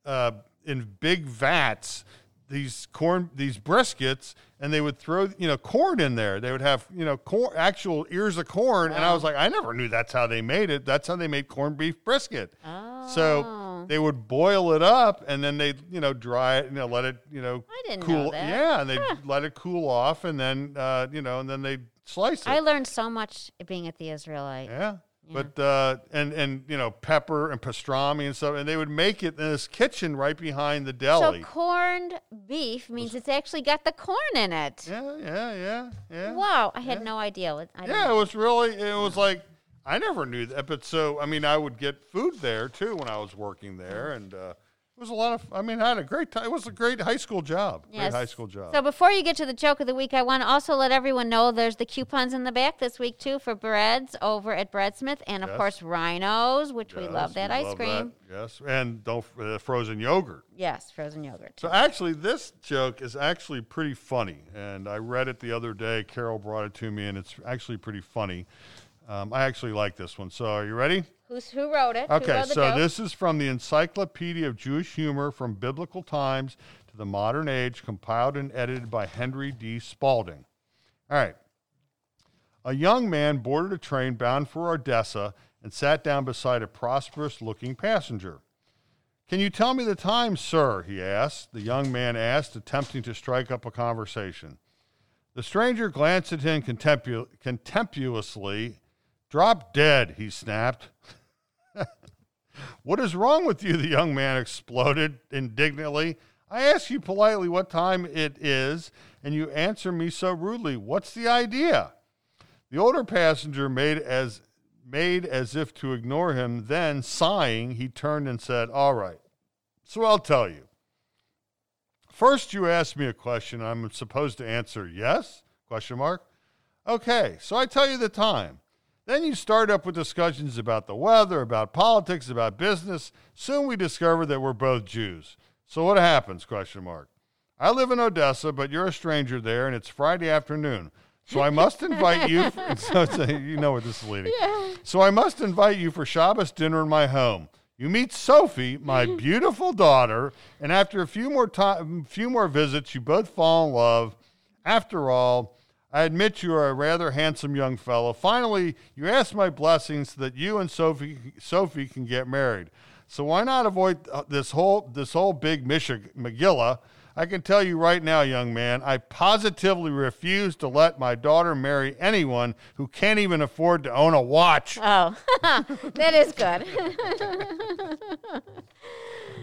uh, in big vats these corn these briskets and they would throw you know corn in there they would have you know corn actual ears of corn and i was like i never knew that's how they made it that's how they made corned beef brisket Oh. so they would boil it up and then they you know dry it you know let it you know I didn't cool know that. yeah and they would let it cool off and then uh, you know and then they slice it I learned so much being at the Israelite. yeah. But uh, and and you know pepper and pastrami and stuff, and they would make it in this kitchen right behind the deli. So corned beef means it's actually got the corn in it. yeah, yeah, yeah, yeah. Wow, I had no idea. what- I didn't Yeah, it was really. It was like I never knew that. But so I mean, I would get food there too when I was working there, and uh, it was a lot of. I mean, I had a great time. It was a great high school job. Yes. Great high school job. So before you get to the joke of the week, I want to also let everyone know there's the coupons in the back this week too for breads over at Breadsmith, and of Yes. course Rhinos, which we love that ice love cream. that. Yes, and don't uh, frozen yogurt. Yes, frozen yogurt. So actually, this joke is actually pretty funny, and I read it the other day. Carol brought it to me, and it's actually pretty funny. Um, I actually like this one. So, are you ready? Who's who wrote it? Okay, wrote so joke? this is from the Encyclopedia of Jewish Humor from Biblical Times to the Modern Age, compiled and edited by Henry D. Spalding. All right. A young man boarded a train bound for Odessa and sat down beside a prosperous looking passenger. Can you tell me the time, sir? he asked. The young man asked, attempting to strike up a conversation. The stranger glanced at him contemptu- contemptuously. Drop dead, he snapped. What is wrong with you? *laughs* The young man exploded indignantly. I ask you politely what time it is, and you answer me so rudely. What's the idea? The older passenger made as made as if to ignore him. Then, sighing, he turned and said, "All right. So I'll tell you. First, you ask me a question. I'm supposed to answer yes? Question mark. Okay. So I tell you the time. Then you start up with discussions about the weather, about politics, about business. Soon we discover that we're both Jews. So what happens? Question mark. I live in Odessa, but you're a stranger there, and it's Friday afternoon. So I must invite you. *laughs* *laughs* so it's you know where this is leading. So I must invite you for Shabbos dinner in my home. You meet Sophie, my *laughs* beautiful daughter, and after a few more time, few more visits, you both fall in love. After all, I admit you are a rather handsome young fellow. Finally, you ask my blessings so that you and Sophie Sophie can get married. So why not avoid uh, this whole this whole big Megillah? I can tell you right now, young man, I positively refuse to let my daughter marry anyone who can't even afford to own a watch. Oh, *laughs* that is good. *laughs*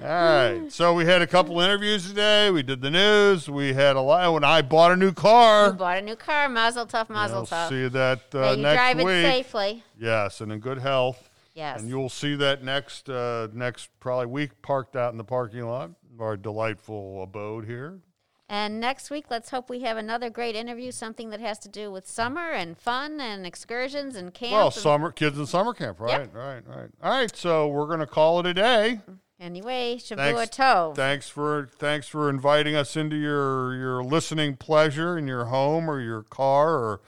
All right. So we had a couple interviews today. We did the news. We had a lot. When I bought a new you car. bought a new car, Mazel Tov, Mazel We'll Tov. see that uh, you next drive it week. safely. Yes, and in good health. Yes. And you'll see that next uh, next probably week parked out in the parking lot of our delightful abode here. And next week, let's hope we have another great interview, something that has to do with summer and fun and excursions and camp. Well, summer kids in summer camp, right? Right, right. All right, so we're gonna call it a day. Anyway, Shavua Thanks- Tov. Thanks for thanks for inviting us into your your listening pleasure in your home or your car or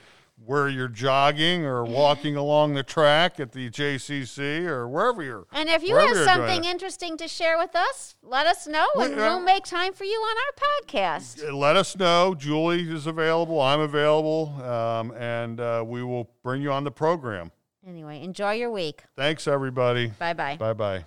where you're jogging or *laughs* walking along the track at the JCC or wherever you're. and if you have something interesting to share with us, let us know, and We- we'll make time for you on our podcast. Let us know. Julie is available. I'm available, um, and uh, we will bring you on the program. Anyway, enjoy your week. Thanks, everybody. Bye bye. Bye bye.